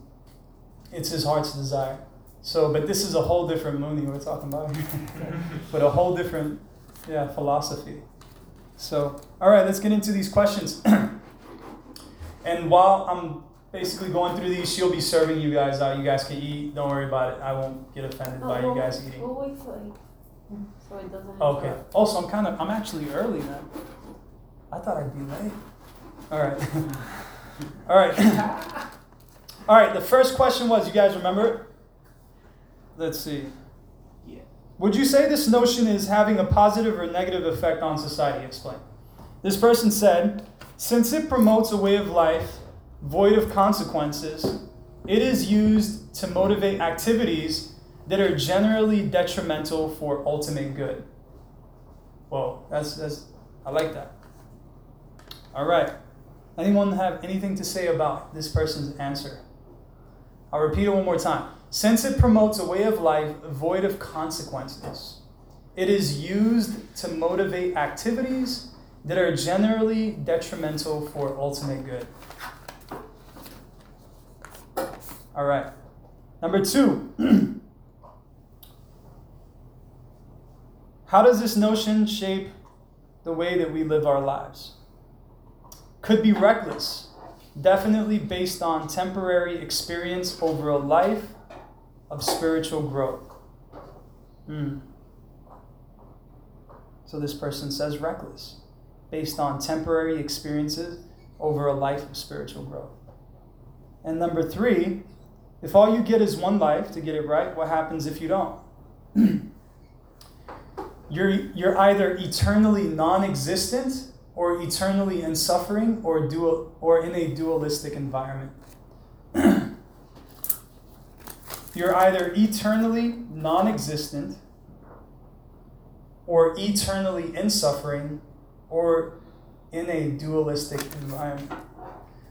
It's his heart's desire. So, but this is a whole different Muni we're talking about here, but a whole different yeah philosophy. So, all right, let's get into these questions. And while I'm basically going through these, she'll be serving you guys out. You guys can eat. Don't worry about it. I won't get offended oh, by you guys eating. We'll wait. So it doesn't. Okay. interrupt. Also, I'm kind of, I'm actually early now. I thought I'd be late. All right. All right. All right. The first question was, you guys remember? it? Let's see. Yeah. Would you say this notion is having a positive or negative effect on society? Explain. This person said, since it promotes a way of life void of consequences, it is used to motivate activities that are generally detrimental for ultimate good. Well, that's that's I like that. All right. Anyone have anything to say about this person's answer? I'll repeat it one more time. Since it promotes a way of life void of consequences, it is used to motivate activities that are generally detrimental for ultimate good. All right. Number two. How does this notion shape the way that we live our lives? Could be reckless, definitely based on temporary experience over a life of spiritual growth. Hmm. So this person says reckless, based on temporary experiences over a life of spiritual growth. And number three, if all you get is one life to get it right, what happens if you don't? you're, you're either eternally non existent or eternally in suffering or, dual, or in a dualistic environment. you're either eternally non existent or eternally in suffering or in a dualistic environment.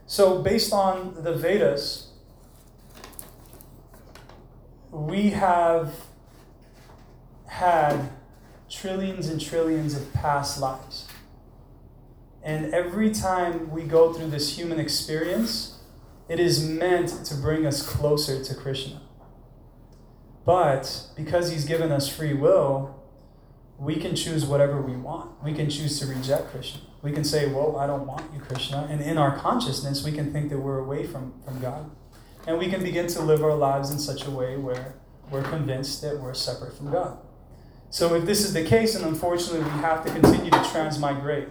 So, based on the Vedas, we have had trillions and trillions of past lives. And every time we go through this human experience, it is meant to bring us closer to Krishna. But because He's given us free will, we can choose whatever we want. We can choose to reject Krishna. We can say, Well, I don't want you, Krishna. And in our consciousness, we can think that we're away from, from God. And we can begin to live our lives in such a way where we're convinced that we're separate from God. So, if this is the case, and unfortunately we have to continue to transmigrate,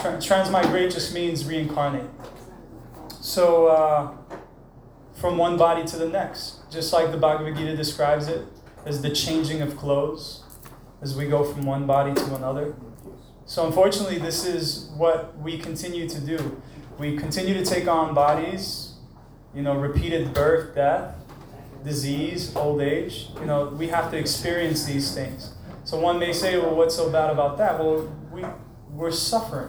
Tra- transmigrate just means reincarnate. So, uh, from one body to the next, just like the Bhagavad Gita describes it as the changing of clothes, as we go from one body to another. So, unfortunately, this is what we continue to do. We continue to take on bodies, you know, repeated birth, death, disease, old age. You know, we have to experience these things. So one may say, well, what's so bad about that? Well, we, we're suffering.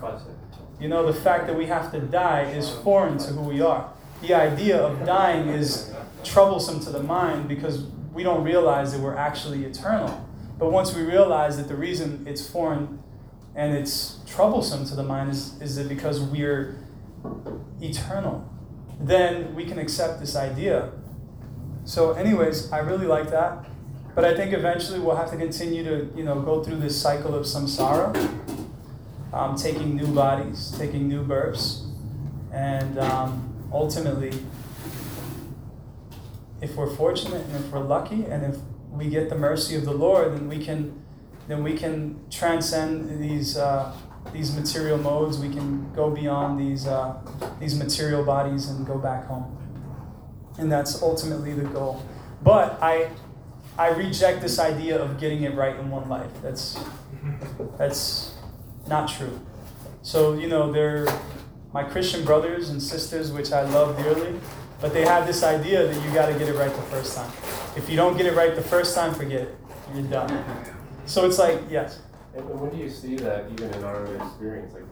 You know, the fact that we have to die is foreign to who we are. The idea of dying is troublesome to the mind because we don't realize that we're actually eternal. But once we realize that the reason it's foreign and it's troublesome to the mind is, is that because we're eternal, then we can accept this idea. So, anyways, I really like that. But I think eventually we'll have to continue to, you know, go through this cycle of samsara, um, taking new bodies, taking new births, and um, ultimately, if we're fortunate and if we're lucky and if we get the mercy of the Lord, then we can then we can transcend these uh, these material modes. We can go beyond these uh, these material bodies and go back home, and that's ultimately the goal. But I I reject this idea of getting it right in one life. That's that's not true. So you know they're my Christian brothers and sisters, which I love dearly, but they have this idea that you got to get it right the first time. If you don't get it right the first time, forget it. You're done. So it's like yes. And when do you see that even in our experience? Like,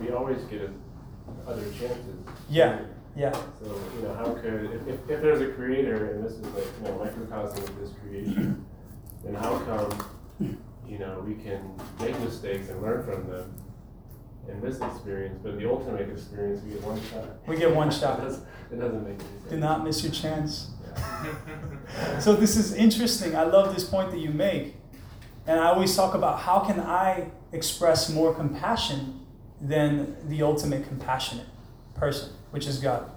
we always get other chances. Yeah. Yeah. So, you know, how could, if, if, if there's a creator and this is like, you know, microcosm of this creation, then how come, you know, we can make mistakes and learn from them in this experience, but the ultimate experience, we get one shot? We get one shot. It doesn't, it doesn't make any sense. Do not miss your chance. Yeah. So this is interesting. I love this point that you make. And I always talk about how can I express more compassion than the ultimate compassionate person, which is God.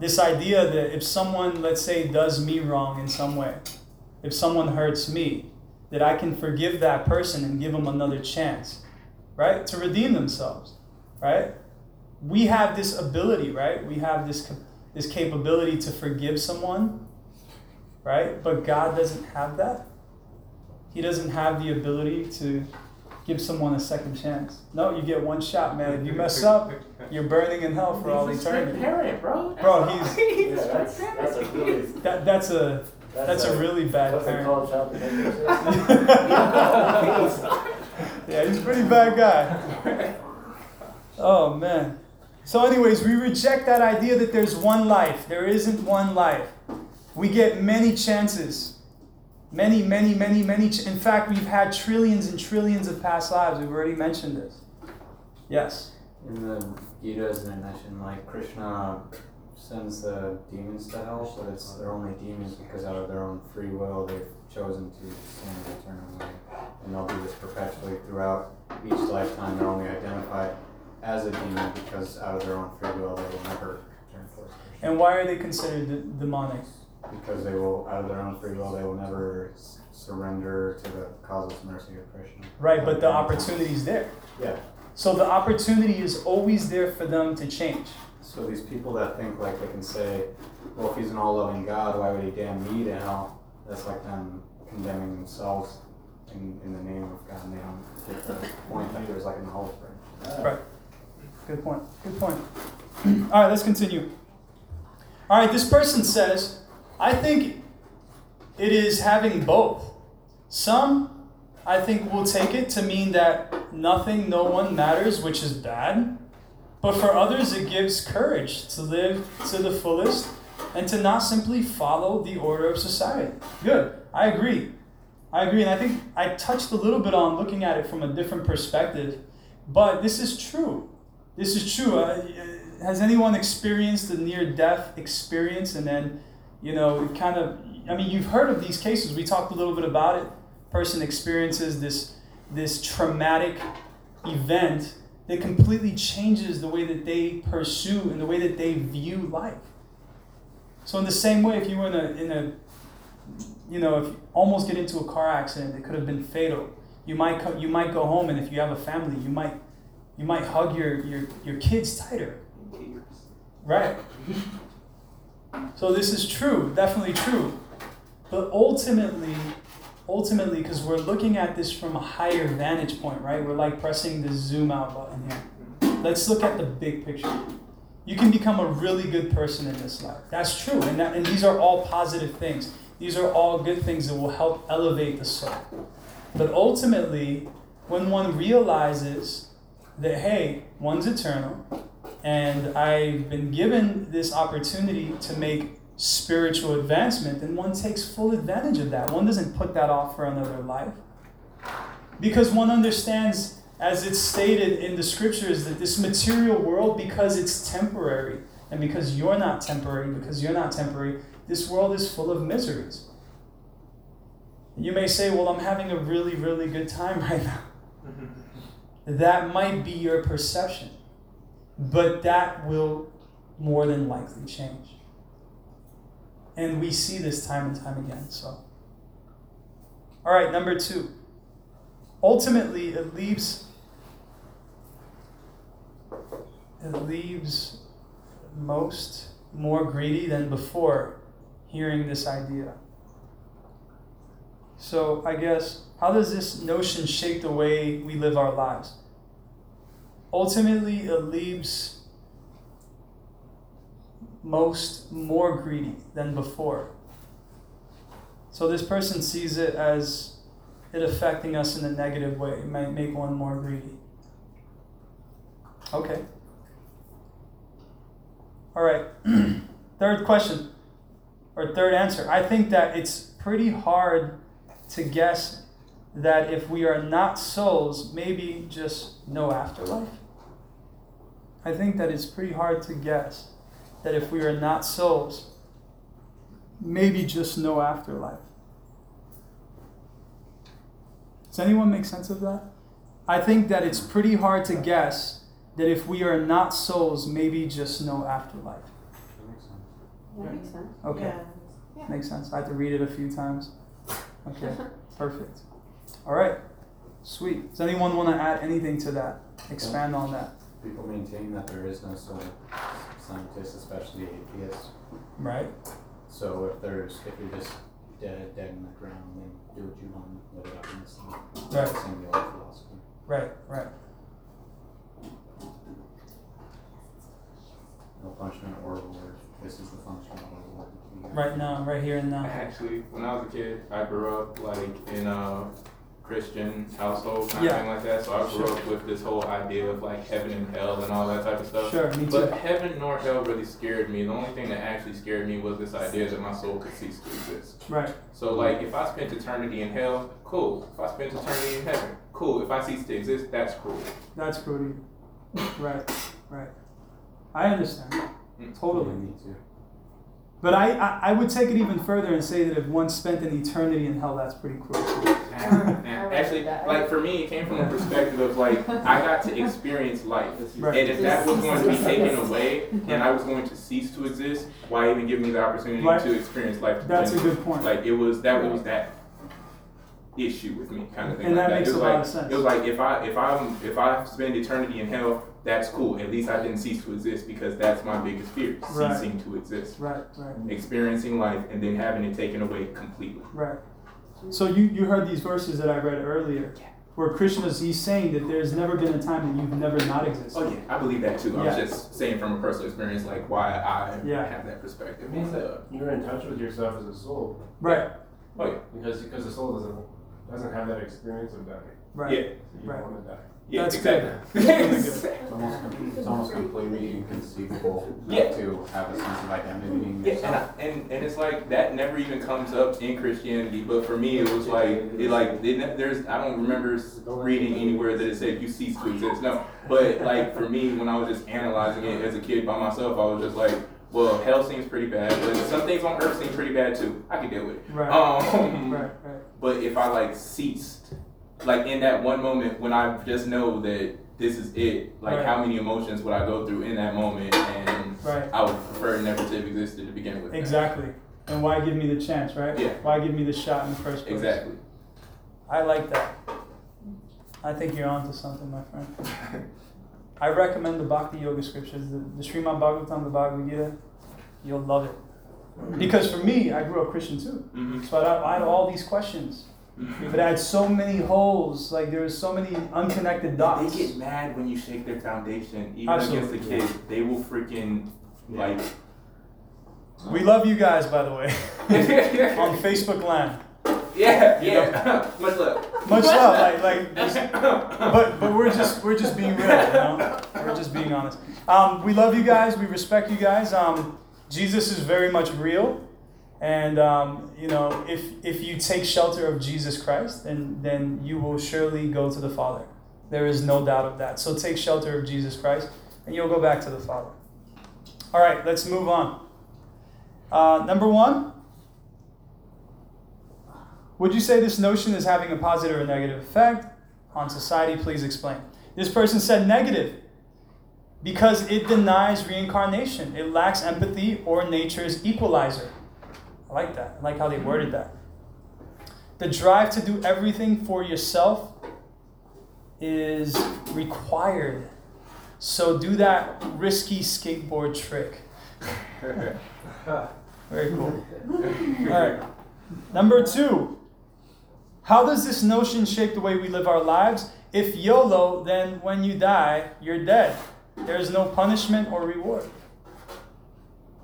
This idea that if someone, let's say, does me wrong in some way, if someone hurts me, that I can forgive that person and give them another chance, right? To redeem themselves, right? We have this ability, right? We have this, this capability to forgive someone, right? But God doesn't have that. He doesn't have the ability to give someone a second chance. No, you get one shot, man. If you mess up, you're burning in hell for all eternity. parent, bro. Bro, he's Yeah, that's, that's a really, that, that's a that's a really bad What's parent. called, child protector? Yeah, he's a pretty bad guy. Oh man. So, anyways, we reject that idea that there's one life. There isn't one life. We get many chances. Many, many, many, many. Ch- In fact, we've had trillions and trillions of past lives. We've already mentioned this. Yes. In the Gita, as I mentioned, like Krishna sends the demons to hell, but it's they're only demons because out of their own free will they've chosen to sin and turn away. And they'll do this perpetually throughout each lifetime. They're only identified as a demon because out of their own free will they will never turn towards Krishna. And why are they considered d- demonic? Because they will, out of their own free will, they will never surrender to the causeless mercy of Krishna. Right, but the opportunity's there. Yeah. So the opportunity is always there for them to change. So these people that think like they can say, well, if he's an all-loving God, why would he damn me to hell? That's like them condemning themselves in, in the name of God, and they don't get the point that there's like an olive branch. Right. Good point. Good point. All right, let's continue. All right, this person says, I think it is having both. Some, I think, will take it to mean that nothing, no one matters, which is bad. But for others, it gives courage to live to the fullest and to not simply follow the order of society. Good. I agree. I agree. And I think I touched a little bit on looking at it from a different perspective. But this is true. This is true. Uh, has anyone experienced a near death experience and then, you know, it kind of, I mean, you've heard of these cases. We talked a little bit about it. Person experiences this, this traumatic event that completely changes the way that they pursue and the way that they view life. So in the same way, if you were in a, in a you know, if you almost get into a car accident, it could have been fatal. You might co- you might go home, and if you have a family, you might you might hug your your, your kids tighter. Right. So this is true, definitely true. But ultimately, ultimately, because we're looking at this from a higher vantage point, right? We're like pressing the zoom out button here. Let's look at the big picture. You can become a really good person in this life. That's true, and that, and these are all positive things. These are all good things that will help elevate the soul. But ultimately, when one realizes that hey, one's eternal, and I've been given this opportunity to make spiritual advancement, then one takes full advantage of that. One doesn't put that off for another life. Because one understands, as it's stated in the scriptures, that this material world, because it's temporary, and because you're not temporary, because you're not temporary, this world is full of miseries. You may say, Well, I'm having a really, really good time right now. Mm-hmm. That might be your perception, but that will more than likely change. And we see this time and time again. So, all right, number two. ultimately it leaves it leaves most more greedy than before hearing this idea. So I guess how does this notion shape the way we live our lives? Ultimately, it leaves most more greedy than before. So this person sees it as it affecting us in a negative way. It might make one more greedy. Okay. All right. third question, or third answer. I think that it's pretty hard to guess that if we are not souls, maybe just no afterlife. I think that it's pretty hard to guess that if we are not souls, maybe just no afterlife. Does anyone make sense of that? I think that it's pretty hard to guess that if we are not souls, maybe just no afterlife. That makes sense. That makes sense. Okay. Yeah. Makes sense. I had to read it a few times. Okay, perfect. All right, sweet. Does anyone want to add anything to that? Expand on that. People maintain that there is no soul. Scientists, especially atheists. Right? So if there's if you're just dead, dead in the ground, then do what you want, live it up in the sun. Right. Same the old philosophy. Right, right. No punishment or reward. This is the punishment or reward. Right now, right here and now. Actually, when I was a kid, I grew up like in a Christian household, kind Yeah. of thing like that. So I grew Sure. up with this whole idea of like heaven and hell and all that type of stuff. Sure, me too. But heaven nor hell really scared me. The only thing that actually scared me was this idea that my soul could cease to exist. Right, So like, if I spent eternity in hell, cool. If I spent eternity in heaven, cool. If I cease to exist, that's cool. that's Cody. Right, right. I understand. Mm. Totally. Me too. But I, I, I would take it even further and say that if one spent an eternity in hell, that's pretty cruel. too. And Actually, like for me, it came from a perspective of like I got to experience life. Right. And if that was going to be taken away and I was going to cease to exist, why even give me the opportunity Right. to experience life? to That's a good point. Like it was that was that issue with me, kind of thing. And like that makes it was a lot like, of sense. It was like if I if I'm if I spend eternity in hell, that's cool. At least I didn't cease to exist because that's my biggest fear: Right. ceasing to exist, Right, right, experiencing life, and then having it taken away completely. right. So you, you heard these verses that I read earlier, where Krishna is he's saying that there's never been a time that you've never not existed. Oh yeah, I believe that too. I Yeah. was just saying from a personal experience, like why I Yeah. have that perspective. It means uh, that you're in touch with yourself as a soul Right, Oh yeah, because because the soul doesn't doesn't have that experience of dying. right. yeah, So you Right. want to die. Yeah, That's exactly. That's really good. It's almost, it's almost completely inconceivable Yeah. to have a sense of identity in Yeah, and, yourself. I, and and it's like that never even comes up in Christianity, but for me it was like it like it, ne- there's I don't remember s- reading anywhere that it said you cease to exist. No, but like for me when I was just analyzing it as a kid by myself, I was just like, well, hell seems pretty bad, but some things on earth seem pretty bad too. I can deal with it. Right, Um, right, right. But if I like ceased, like in that one moment when I just know that this is it, like Right. how many emotions would I go through in that moment, and Right. I would prefer never to have existed to begin with. Exactly. And why give me the chance, right? Yeah. Why give me the shot in the first place? Exactly. I like that. I think you're onto something, my friend. I recommend the Bhakti Yoga scriptures, the, the Srimad Bhagavatam, the Bhagavad Gita. You'll love it. Because for me, I grew up Christian too. hmm So I, I had all these questions. But I had so many holes, like there was so many unconnected dots. They get mad when you shake their foundation, even Absolutely. against the kids. They will freaking like. We love you guys, by the way, on Facebook land. yeah, You yeah. Much love. Much love, like, like, just- but but we're just we're just being real, you know. We're just being honest. Um, we love you guys. We respect you guys. Um, Jesus is very much real, and um, you know, if if you take shelter of Jesus Christ, then then you will surely go to the Father. There is no doubt of that. So take shelter of Jesus Christ, and you'll go back to the Father. All right, let's move on. Uh, number one. Would you say this notion is having a positive or negative effect on society? Please explain. This person said negative because it denies reincarnation. It lacks empathy or nature's equalizer. I like that. I like how they worded that. The drive to do everything for yourself is required. So do that risky skateboard trick. Very cool. All right. Number two. How does this notion shape the way we live our lives? If YOLO, then when you die, you're dead. There's no punishment or reward.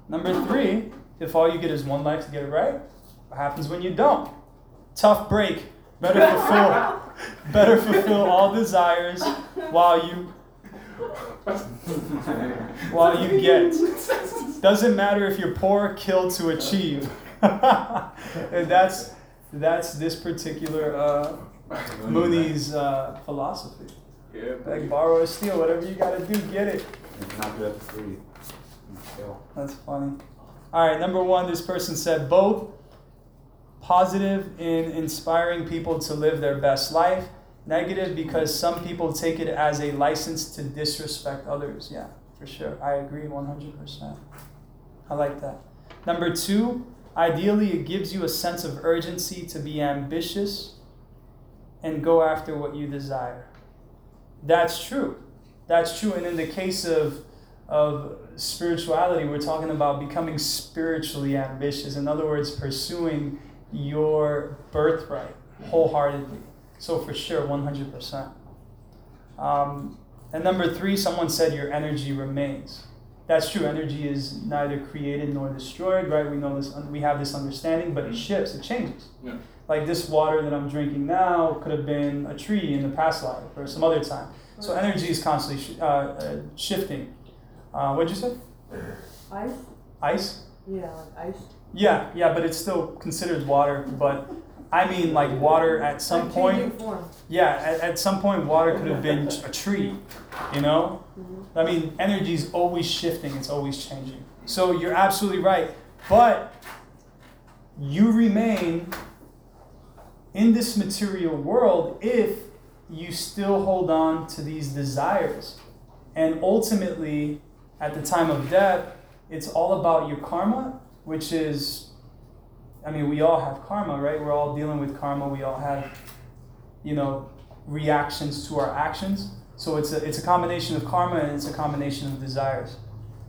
Number three, if all you get is one life to get it right, what happens when you don't? Tough break. Better fulfill, better fulfill all desires while you while you get. Doesn't matter if you're poor, kill to achieve. and that's that's this particular uh, Muni's uh, philosophy. Yeah. Beg, borrow, or steal, whatever you gotta do, get it. Not do that for free. That's funny. All right, number one, this person said both positive in inspiring people to live their best life, negative because some people take it as a license to disrespect others. Yeah, for sure. I agree 100%. I like that. Number two, ideally, it gives you a sense of urgency to be ambitious and go after what you desire. That's true. That's true. And in the case of of spirituality, we're talking about becoming spiritually ambitious. In other words, pursuing your birthright wholeheartedly. So, for sure, 100%. Um, and number three, someone said your energy remains. That's true. Energy is neither created nor destroyed, right? We know this. We have this understanding, but it shifts. It changes. Yeah. Like this water that I'm drinking now could have been a tree in the past life or some other time. So energy is constantly sh- uh, uh, shifting. Uh, what'd you say? Ice? Ice? Yeah, like ice. Yeah, yeah, but it's still considered water. But I mean, like water at some Like point. form. Yeah, at, at some point, water could have been a tree. You know, Mhm. I mean, energy is always shifting. It's always changing. So you're absolutely right. But you remain in this material world if you still hold on to these desires. And ultimately, at the time of death, it's all about your karma, which is, I mean, we all have karma, right? We're all dealing with karma. We all have, you know, reactions to our actions. So it's a, it's a combination of karma and it's a combination of desires.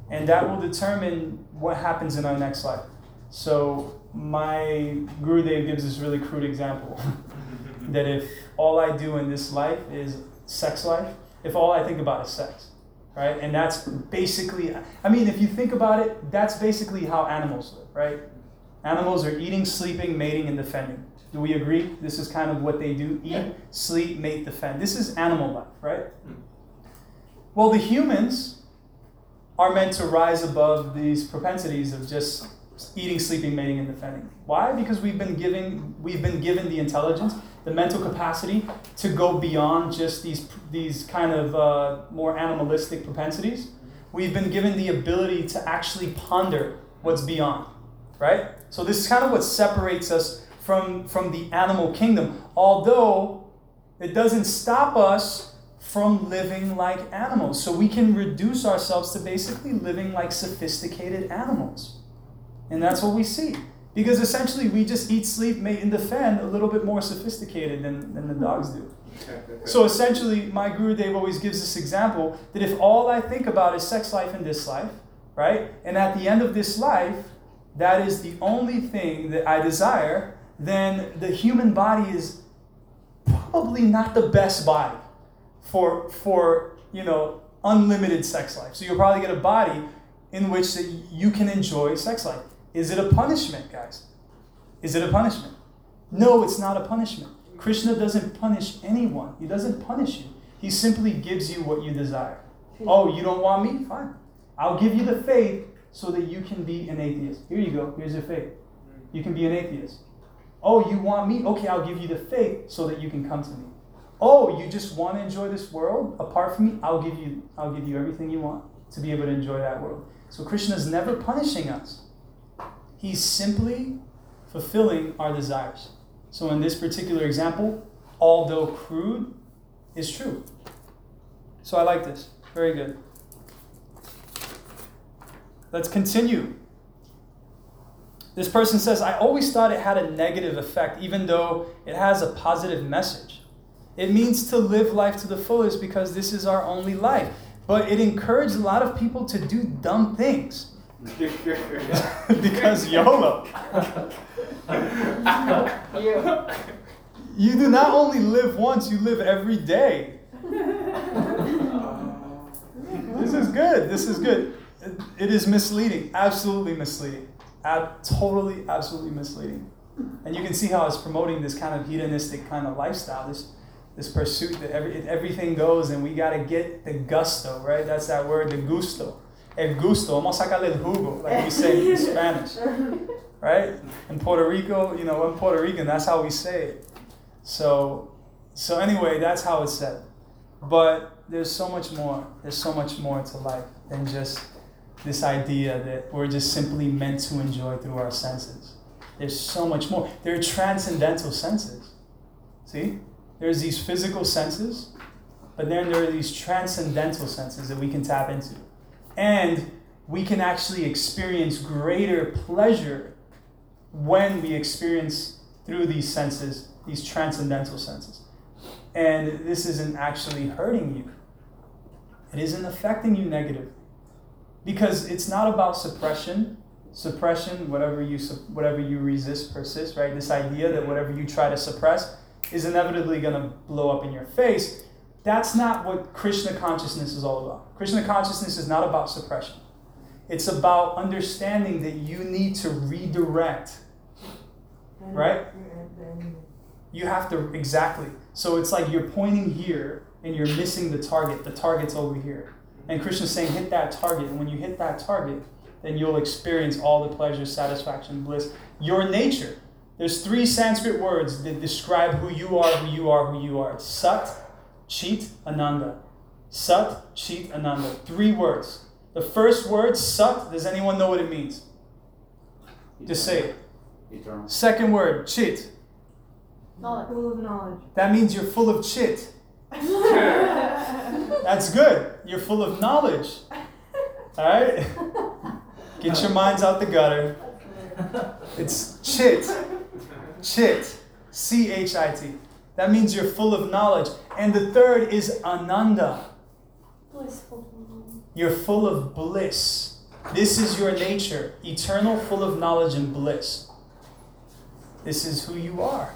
And that will determine what happens in our next life. So my Gurudev gives this really crude example that if all I do in this life is sex life, if all I think about is sex, right? And that's basically, I mean, if you think about it, that's basically how animals live, right? Animals are eating, sleeping, mating, and defending. Do we agree? This is kind of what they do eat, sleep, mate, defend. This is animal life, right? Hmm. Well, the humans are meant to rise above these propensities of just eating, sleeping, mating, and defending. Why? Because we've been giving we've been given the intelligence, the mental capacity to go beyond just these these kind of uh, more animalistic propensities. We've been given the ability to actually ponder what's beyond, right? So this is kind of what separates us from from the animal kingdom. Although it doesn't stop us from living like animals. So we can reduce ourselves to basically living like sophisticated animals. And that's what we see. Because essentially we just eat, sleep, mate, and defend a little bit more sophisticated than, than the dogs do. So essentially, my Gurudev always gives this example that if all I think about is sex life and this life, right? And at the end of this life, that is the only thing that I desire, then the human body is probably not the best body for for you know unlimited sex life. So you'll probably get a body in which that you can enjoy sex life. Is it a punishment, guys? Is it a punishment? No, it's not a punishment. Krishna doesn't punish anyone. He doesn't punish you. He simply gives you what you desire. Oh, you don't want me? Fine. I'll give you the faith so that you can be an atheist. Here you go. Here's your faith. You can be an atheist. Oh, you want me? Okay, I'll give you the faith so that you can come to me. Oh, you just want to enjoy this world apart from me? I'll give you I'll give you everything you want to be able to enjoy that world. So Krishna is never punishing us. He's simply fulfilling our desires. So in this particular example, although crude, is true. So I like this. Very good. Let's continue. This person says, I always thought it had a negative effect, even though it has a positive message. It means to live life to the fullest because this is our only life. But it encouraged a lot of people to do dumb things. because YOLO. You do not only live once, you live every day. This is good. This is good. It, it is misleading. Absolutely misleading. Ab- totally, absolutely misleading. And you can see how it's promoting this kind of hedonistic kind of lifestyle, this this pursuit that every, everything goes and we got to get the gusto, right? That's that word, the gusto. El gusto. Vamos a sacarle el jugo, like we say in Spanish, right? In Puerto Rico, you know, I'm Puerto Rican, that's how we say it. So, so anyway, that's how it's said. But there's so much more. There's so much more to life than just this idea that we're just simply meant to enjoy through our senses. There's so much more. There are transcendental senses. See? There's these physical senses, but then there are these transcendental senses that we can tap into. And we can actually experience greater pleasure when we experience through these senses, these transcendental senses. And this isn't actually hurting you, it isn't affecting you negatively. Because it's not about suppression. Suppression, whatever you whatever you resist persists, right? This idea that whatever you try to suppress is inevitably going to blow up in your face. That's not what Krishna consciousness is all about. Krishna consciousness is not about suppression. It's about understanding that you need to redirect. Right? You have to, exactly. So it's like you're pointing here and you're missing the target. The target's over here. And Krishna's saying, hit that target. And when you hit that target, then you'll experience all the pleasure, satisfaction, bliss, your nature. There's three Sanskrit words that describe who you are, who you are, who you are. Sat, Chit, Ananda. Sat, Chit, Ananda. Three words. The first word, Sat, does anyone know what it means? Just say it. Eternal. Second word, Chit. Knowledge. Full of knowledge. That means you're full of chit. That's good. You're full of knowledge. All right? Get your minds out the gutter. It's chit. Chit. C H I T. That means you're full of knowledge. And the third is ananda. Blissful. You're full of bliss. This is your nature, eternal, full of knowledge and bliss. This is who you are.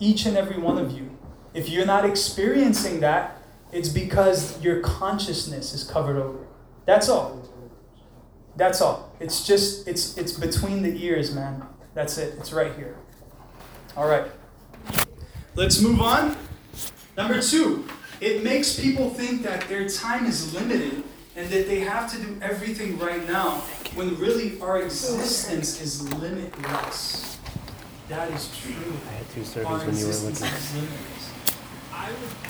Each and every one of you. If you're not experiencing that, it's because your consciousness is covered over. That's all. That's all. It's just it's it's between the ears, man. That's it. It's right here. All right. Let's move on. Number 2. It makes people think that their time is limited and that they have to do everything right now when really our existence is limitless. That is true. I had two Our when you were looking. is limitless. I would add to